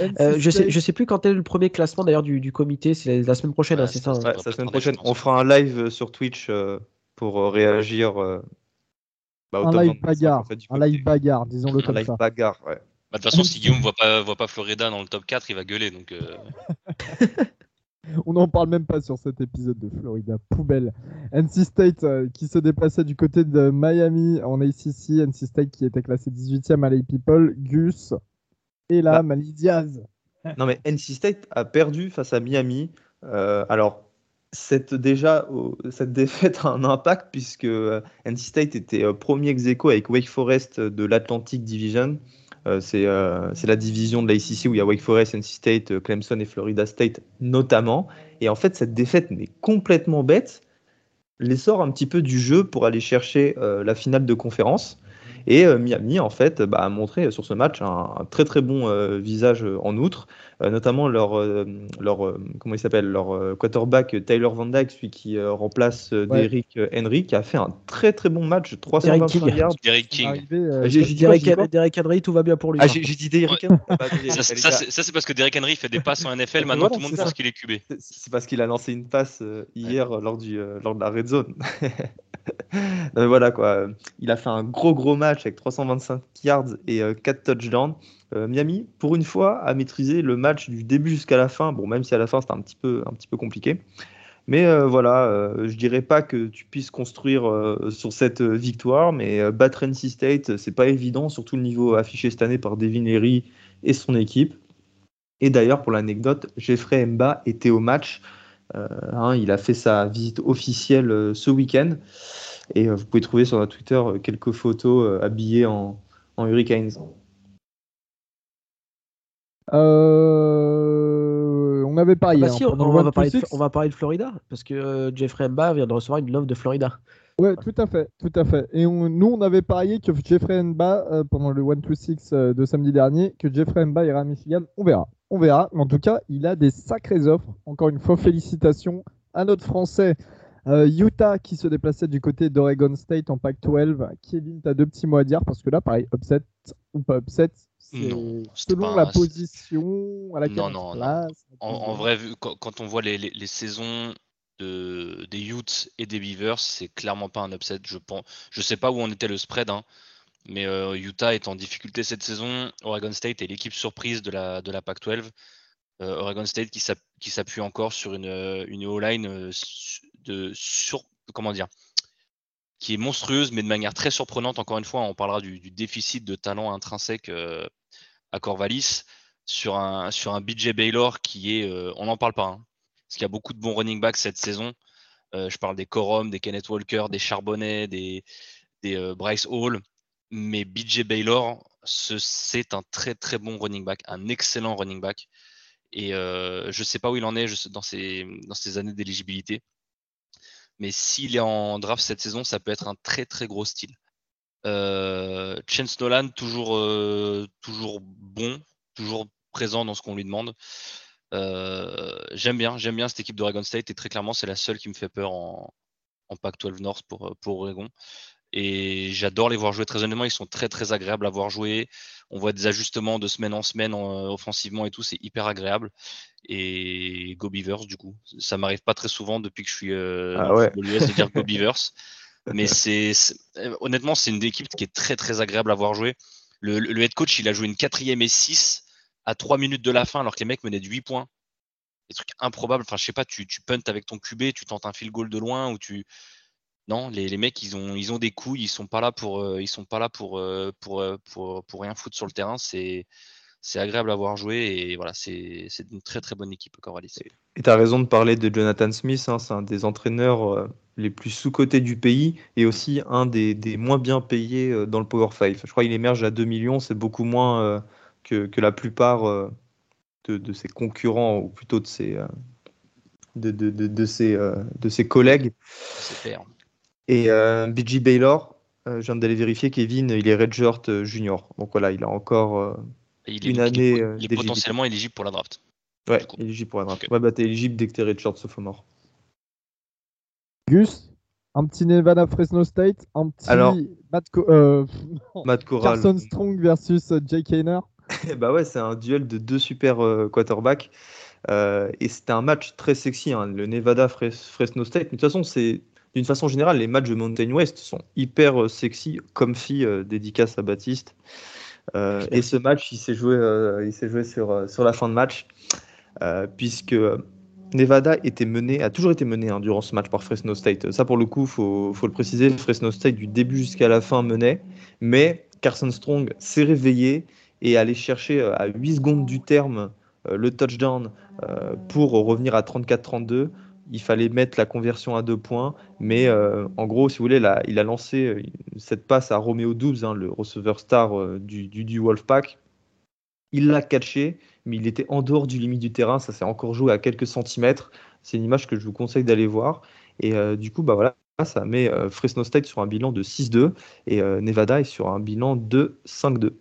Euh, je sais, je sais plus quand est le premier classement d'ailleurs du, du, comité. C'est la, semaine prochaine, hein, c'est ça. Hein. la semaine prochaine. On fera un live sur Twitch pour réagir. Bah, un live bagarre, un live bagarre, disons-le comme ça. Un live bagarre, ouais. Bah, de toute façon, si Guillaume voit pas, voit pas Florida dans le top 4, il va gueuler. Donc, euh. On n'en parle même pas sur cet épisode de Florida. Poubelle. NC State euh, qui se déplaçait du côté de Miami en ACC. NC State qui était classé 18e à l'A People. Gus. Et là, bah. Diaz. Non, mais NC State a perdu face à Miami. Euh, alors, cette, déjà, cette défaite a un impact puisque NC State était premier ex avec Wake Forest de l'Atlantic Division. Euh, euh, c'est la division de l'ACC où il y a Wake Forest, NC State, euh, Clemson et Florida State notamment. Et en fait, cette défaite mais complètement bête les sort un petit peu du jeu pour aller chercher la finale de conférence. Et Miami, en fait, bah, a montré sur ce match un, très très bon visage en outre. Euh, notamment leur, euh, leur euh, comment il s'appelle leur quarterback Tyler Van Dyke, celui qui remplace Derrick Henry, qui a fait un très très bon match, 320 yards. Derrick King. Derrick Henry, tout va bien pour lui. Ah, j'ai dit Derrick Henry. ça, c'est parce que Derrick Henry fait des passes en NFL. Maintenant, tout le monde pense qu'il est cubé. C'est parce qu'il a lancé une passe hier lors, du, lors de la red zone. voilà quoi. Il a fait un gros gros match avec 325 yards et 4 touchdowns. Euh, Miami, pour une fois, a maîtrisé le match du début jusqu'à la fin. Bon, même si à la fin c'était un petit peu, un petit peu compliqué. Mais euh, voilà, euh, je dirais pas que tu puisses construire sur cette victoire, mais battre NC State, c'est pas évident, surtout le niveau affiché cette année par Devin Leary et son équipe. Et d'ailleurs, pour l'anecdote, Jeffrey Mba était au match. Hein, il a fait sa visite officielle ce week-end. Et vous pouvez trouver sur notre Twitter quelques photos habillées en, en Hurricanes. Euh, on avait pas ah bah hein, on, va parler de, on, va parler de, Florida parce que euh, Jeffrey Mba vient de recevoir une love de Florida. Ouais, tout à fait, tout à fait. Et nous, on avait parié que Jeffrey Mba, euh, pendant le 1-2-6 de samedi dernier, que Jeffrey Mba ira à Michigan. On verra, on verra. Mais en tout cas, il a des sacrées offres. Encore une fois, félicitations à notre Français. Utah qui se déplaçait du côté d'Oregon State en Pac-12. Kevin, tu as deux petits mots à dire parce que là, pareil, upset ou pas upset, non, selon la position à laquelle non, non, non. En, vrai, quand, on voit les, saisons de, des Utes et des Beavers, c'est clairement pas un upset. Je pense, je sais pas où en était le spread, hein, mais euh, Utah est en difficulté cette saison. Oregon State est l'équipe surprise de la, de la Pac-12. Euh, Oregon State qui s'appuie encore sur une, une O-line euh, de sur, comment dire, qui est monstrueuse, mais de manière très surprenante. Encore une fois, on parlera du, déficit de talent intrinsèque à Corvalis sur un, sur un BJ Baylor qui est, euh, on n'en parle pas, hein, parce qu'il y a beaucoup de bons running backs cette saison. Euh, je parle des Corum, des Kenneth Walker, des Charbonnet, des, euh, Bryce Hall, mais BJ Baylor, c'est un très très bon running back, un excellent running back. Et je ne sais pas où il en est dans, ses, dans années d'éligibilité. Mais s'il est en draft cette saison, ça peut être un très très gros style. Euh, Chance Nolan, toujours, euh, toujours bon, toujours présent dans ce qu'on lui demande. Euh, j'aime bien, j'aime bien cette équipe d'Oregon State et très clairement c'est la seule qui me fait peur en, en Pac-12 North pour, pour Oregon. Et j'adore les voir jouer très honnêtement. Ils sont très très agréables à voir jouer. On voit des ajustements de semaine en semaine offensivement et tout. C'est hyper agréable. Et Go Beavers, du coup. Ça m'arrive pas très souvent depuis que je suis euh, ah dans de dire Go Beavers. Mais c'est honnêtement, c'est une équipe qui est très très agréable à voir jouer. Le, le, head coach, il a joué une quatrième et 6 à 3 minutes de la fin alors que les mecs menaient de 8 points. Des trucs improbables. Enfin, je sais pas, tu, tu punts avec ton QB, tu tentes un field goal de loin ou tu. Non, les, les, mecs, ils ont, ils ont des couilles, ils sont pas là pour, euh, ils sont pas là pour, euh, pour, euh, pour, pour, rien foutre sur le terrain. C'est, c'est agréable à voir jouer et voilà, c'est, c'est une très très bonne équipe Coralis. Et tu as raison de parler de Jonathan Smith, hein, c'est un des entraîneurs les plus sous-cotés du pays et aussi un des, des, moins bien payés dans le Power 5. Je crois qu'il émerge à 2 millions, c'est beaucoup moins que, que, la plupart de, de, ses concurrents ou plutôt de ses, de, de, de, ses, de ses collègues. C'est et euh, BG Baylor, euh, je viens d'aller vérifier, Kevin, il est redshirt euh, junior. Donc voilà, il a encore une année. Il est, potentiellement éligible pour la draft. Ouais, éligible pour la draft. Ouais, bah t'es éligible dès que t'es redshirt sophomore. Gus, un petit Nevada Fresno State, un petit Alors, Matt, euh, Matt Corral. Carson Strong versus Jake Hayner. bah ouais, c'est un duel de deux super quarterbacks. et c'était un match très sexy, hein, le Nevada Fresno State. Mais de toute façon, c'est d'une façon générale, les matchs de Mountain West sont hyper euh, sexy, comfy, euh, dédicace à Baptiste. Euh, et ce match, il s'est joué, il s'est joué sur, sur la fin de match, puisque Nevada était mené, a toujours été mené hein, durant ce match par Fresno State. Ça, pour le coup, il faut, faut, le préciser, Fresno State, du début jusqu'à la fin, menait. Mais Carson Strong s'est réveillé et allé chercher à 8 secondes du terme le touchdown pour revenir à 34-32 il fallait mettre la conversion à deux points. Mais euh, en gros, si vous voulez, là, il a lancé euh, cette passe à Romeo 12, hein, le receveur star euh, du, du, Wolfpack. Il l'a catché, mais il était en dehors du limite du terrain. Ça s'est encore joué à quelques centimètres. C'est une image que je vous conseille d'aller voir. Et du coup, bah voilà, ça met Fresno State sur un bilan de 6-2 et Nevada est sur un bilan de 5-2.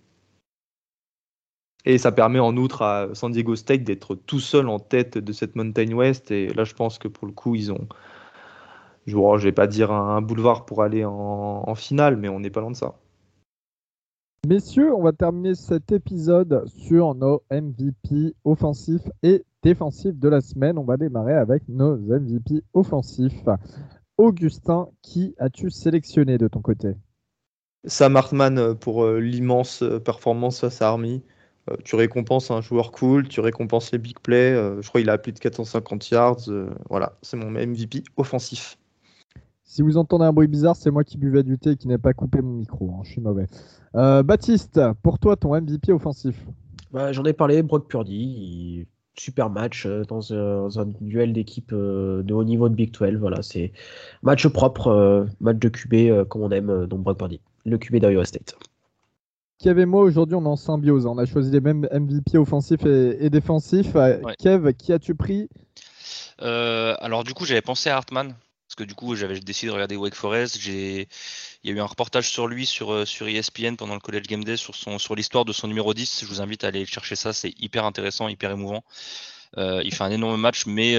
Et ça permet en outre à San Diego State d'être tout seul en tête de cette Mountain West. Et là, je pense que pour le coup, ils ont. Je ne vais pas dire un boulevard pour aller en, finale, mais on n'est pas loin de ça. Messieurs, on va terminer cet épisode sur nos MVP offensifs et défensifs de la semaine. On va démarrer avec nos MVP offensifs. Augustin, qui as-tu sélectionné de ton côté? Sam Hartman pour euh, l'immense euh, performance face à Army. Euh, tu récompenses un joueur cool, tu récompenses les big plays. Euh, je crois qu'il a plus de 450 yards. Euh, voilà, c'est mon MVP offensif. Si vous entendez un bruit bizarre, c'est moi qui buvais du thé et qui n'ai pas coupé mon micro. Hein, je suis mauvais. Baptiste, pour toi, ton MVP offensif? Bah, J'en ai parlé, Brock Purdy. Super match dans un, duel d'équipe de haut niveau de Big 12. Voilà, c'est match propre, match de QB comme on aime, donc Brock Purdy, le QB d'Iowa State. Kev et moi, aujourd'hui, on est en symbiose. On a choisi les mêmes MVP offensifs et, défensifs. Euh, Kev, qui as-tu pris? Euh, Alors, du coup, j'avais pensé à Hartman. Parce que du coup, j'avais décidé de regarder Wake Forest. Il y a eu un reportage sur lui sur, euh, sur ESPN pendant le College Game Day sur, son, sur l'histoire de son numéro 10. Je vous invite à aller chercher ça. C'est hyper intéressant, hyper émouvant. il fait un énorme match, mais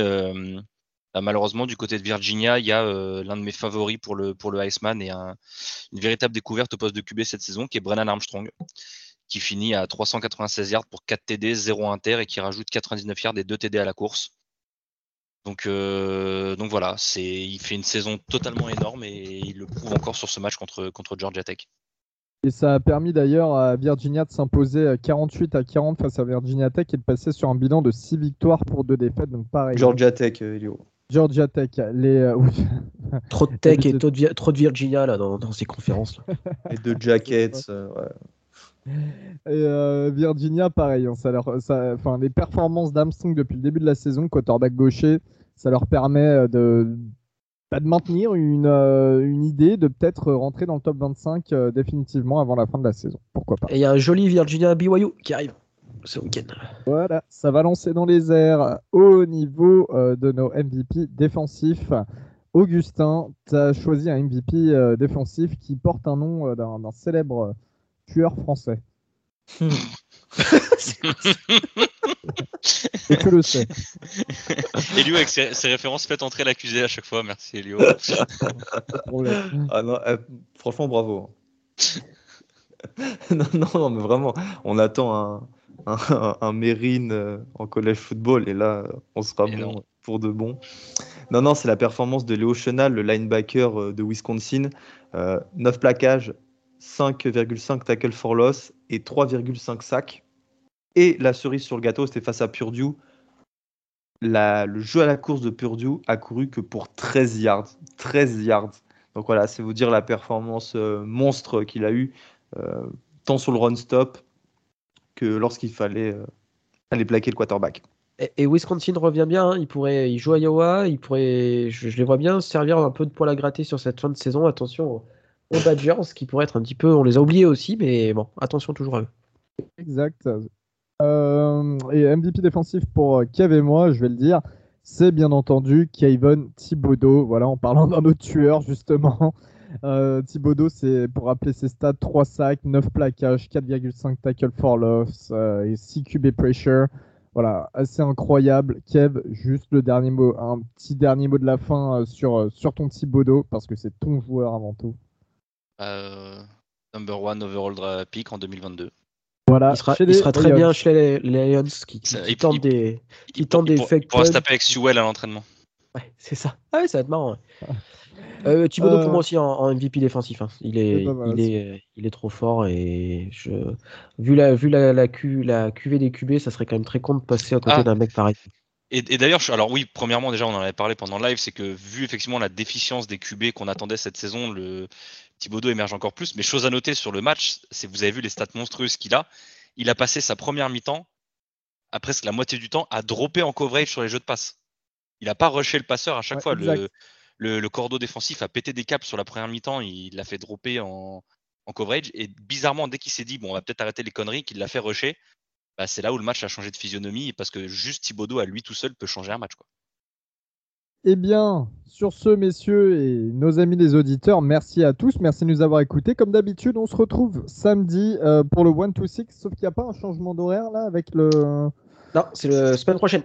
malheureusement, du côté de Virginia, il y a euh, l'un de mes favoris pour le, pour le Iceman et une véritable découverte au poste de QB cette saison, qui est Brennan Armstrong, qui finit à 396 yards pour 4 TD, 0 inter et qui rajoute 99 yards et 2 TD à la course. Donc, euh, donc voilà, c'est, il fait une saison totalement énorme et il le prouve encore sur ce match contre, contre Georgia Tech. Et ça a permis d'ailleurs à Virginia de s'imposer 48 à 40 face à Virginia Tech et de passer sur un bilan de 6 victoires pour 2 défaites. Donc pareil. Georgia Tech, euh, Elio. Georgia Tech. Les, euh, trop de Tech et trop de, trop de Virginia là, dans, ces conférences. et de Jackets. Euh, et euh, Virginia, pareil. Hein, ça leur, ça, les performances d'Armstrong depuis le début de la saison, quarterback gaucher, ça leur permet de, bah, de maintenir une, une, idée de peut-être rentrer dans le top 25 définitivement avant la fin de la saison. Pourquoi pas. Et il y a un joli Virginia BYU qui arrive ce week-end. Voilà, ça va lancer dans les airs au niveau euh, de nos MVP défensifs. Augustin, tu as choisi un MVP euh, défensif qui porte un nom euh, d'un célèbre tueur français. Et tu le sais. Elio avec ses, références fait entrer l'accusé à chaque fois. Merci Elio. ah non, franchement, bravo. non, non, mais vraiment, on attend un, un, un Mérine euh, en collège football et là, on sera bon pour de bon. Non, non, c'est la performance de Léo Chenal, le linebacker euh, de Wisconsin. 9 euh, plaquages, 5,5 tackles for loss et 3,5 sacs. Et la cerise sur le gâteau, c'était face à Purdue. le jeu à la course de Purdue a couru que pour 13 yards. 13 yards. Donc voilà, c'est vous dire la performance monstre qu'il a eue, tant sur le run-stop que lorsqu'il fallait euh, aller plaquer le quarterback. Et, Wisconsin revient bien, hein. il pourrait, il joue à Iowa, il pourrait, je, les vois bien servir un peu de poil à gratter sur cette fin de saison. Attention aux, Badgers, qui pourrait être un petit peu, on les a oubliés aussi, mais bon, attention toujours à eux. Exact. Euh, et MVP défensif pour Kev et moi, je vais le dire, c'est bien entendu Kayvon Thibodeau. Voilà, en parlant d'un autre tueur justement. Euh, Thibodeau, c'est pour rappeler ses stats 3 sacs, 9 plaquages, 4,5 tackle for loss euh, et 6 QB pressure. Voilà, assez incroyable. Kev, juste le dernier mot, un petit dernier mot de la fin euh, sur, sur ton Thibodeau, parce que c'est ton joueur avant tout. number one overall pick en 2022. Voilà, il sera, très bien chez les, Lions qui, tentent des, qui tentent des fake. Il pourra se taper avec Sewell à l'entraînement. Ouais, c'est ça. Ah ouais, ça va être marrant. Euh, Thibaudot pour euh, moi aussi en, MVP défensif. Hein. Il, est, il, est, il est trop fort et je... vu, la, vu la, la, Q, la QV des QB, ça serait quand même très con de passer à côté ah. d'un mec pareil. Et, d'ailleurs, alors oui, premièrement, déjà, on en avait parlé pendant le live, c'est que vu effectivement la déficience des QB qu'on attendait cette saison, le Thibaudot émerge encore plus. Mais chose à noter sur le match, c'est que vous avez vu les stats monstrueuses qu'il a. Il a passé sa première mi-temps, à presque la moitié du temps, à dropper en coverage sur les jeux de passe. Il n'a pas rushé le passeur à chaque fois. Le, le, cordeau défensif a pété des caps sur la première mi-temps, il l'a fait dropper en, coverage. Et bizarrement, dès qu'il s'est dit, bon, on va peut-être arrêter les conneries, qu'il l'a fait rusher, bah, c'est là où le match a changé de physionomie parce que juste Thibodeau à lui tout seul peut changer un match. Quoi. Eh bien, sur ce, messieurs et nos amis les auditeurs, merci à tous. Merci de nous avoir écoutés. Comme d'habitude, on se retrouve samedi euh, pour le 1-2-6, sauf qu'il n'y a pas un changement d'horaire là avec le. Non, c'est la semaine prochaine.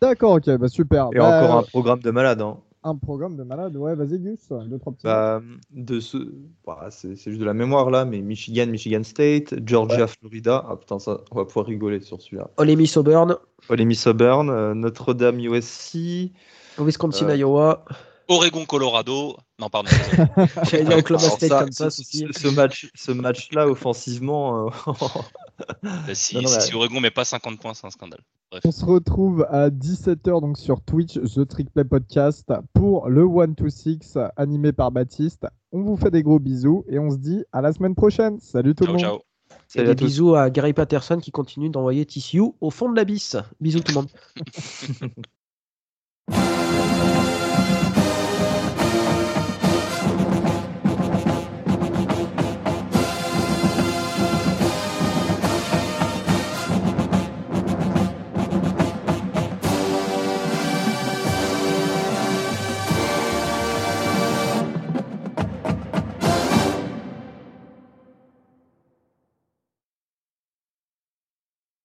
D'accord, ok, bah super. Et bah, encore un programme de malade. Hein un programme de malade. Ouais, vas-y, Gus, deux, trois petits. Bah, de ce... Bah, c'est juste de la mémoire là, mais Michigan, Michigan State, Georgia, Florida. Ah putain, ça, on va pouvoir rigoler sur celui-là. Ole Miss Auburn. Ole Miss Auburn, euh, Notre-Dame, USC. Wisconsin, euh, Iowa. Oregon, Colorado. Non, pardon. J'allais dire Oklahoma State comme ça aussi. Ce, match, ce match-là, offensivement. Euh, bah, si, si, Oregon met pas 50 points, c'est un scandale. On se retrouve à 17h donc sur Twitch, The Trick Play Podcast, pour le 1 to 6 animé par Baptiste. On vous fait des gros bisous et on se dit à la semaine prochaine. Salut tout le monde. Ciao. Et des bisous à Gary Patterson qui continue d'envoyer TCU au fond de l'abysse. Bisous tout le monde.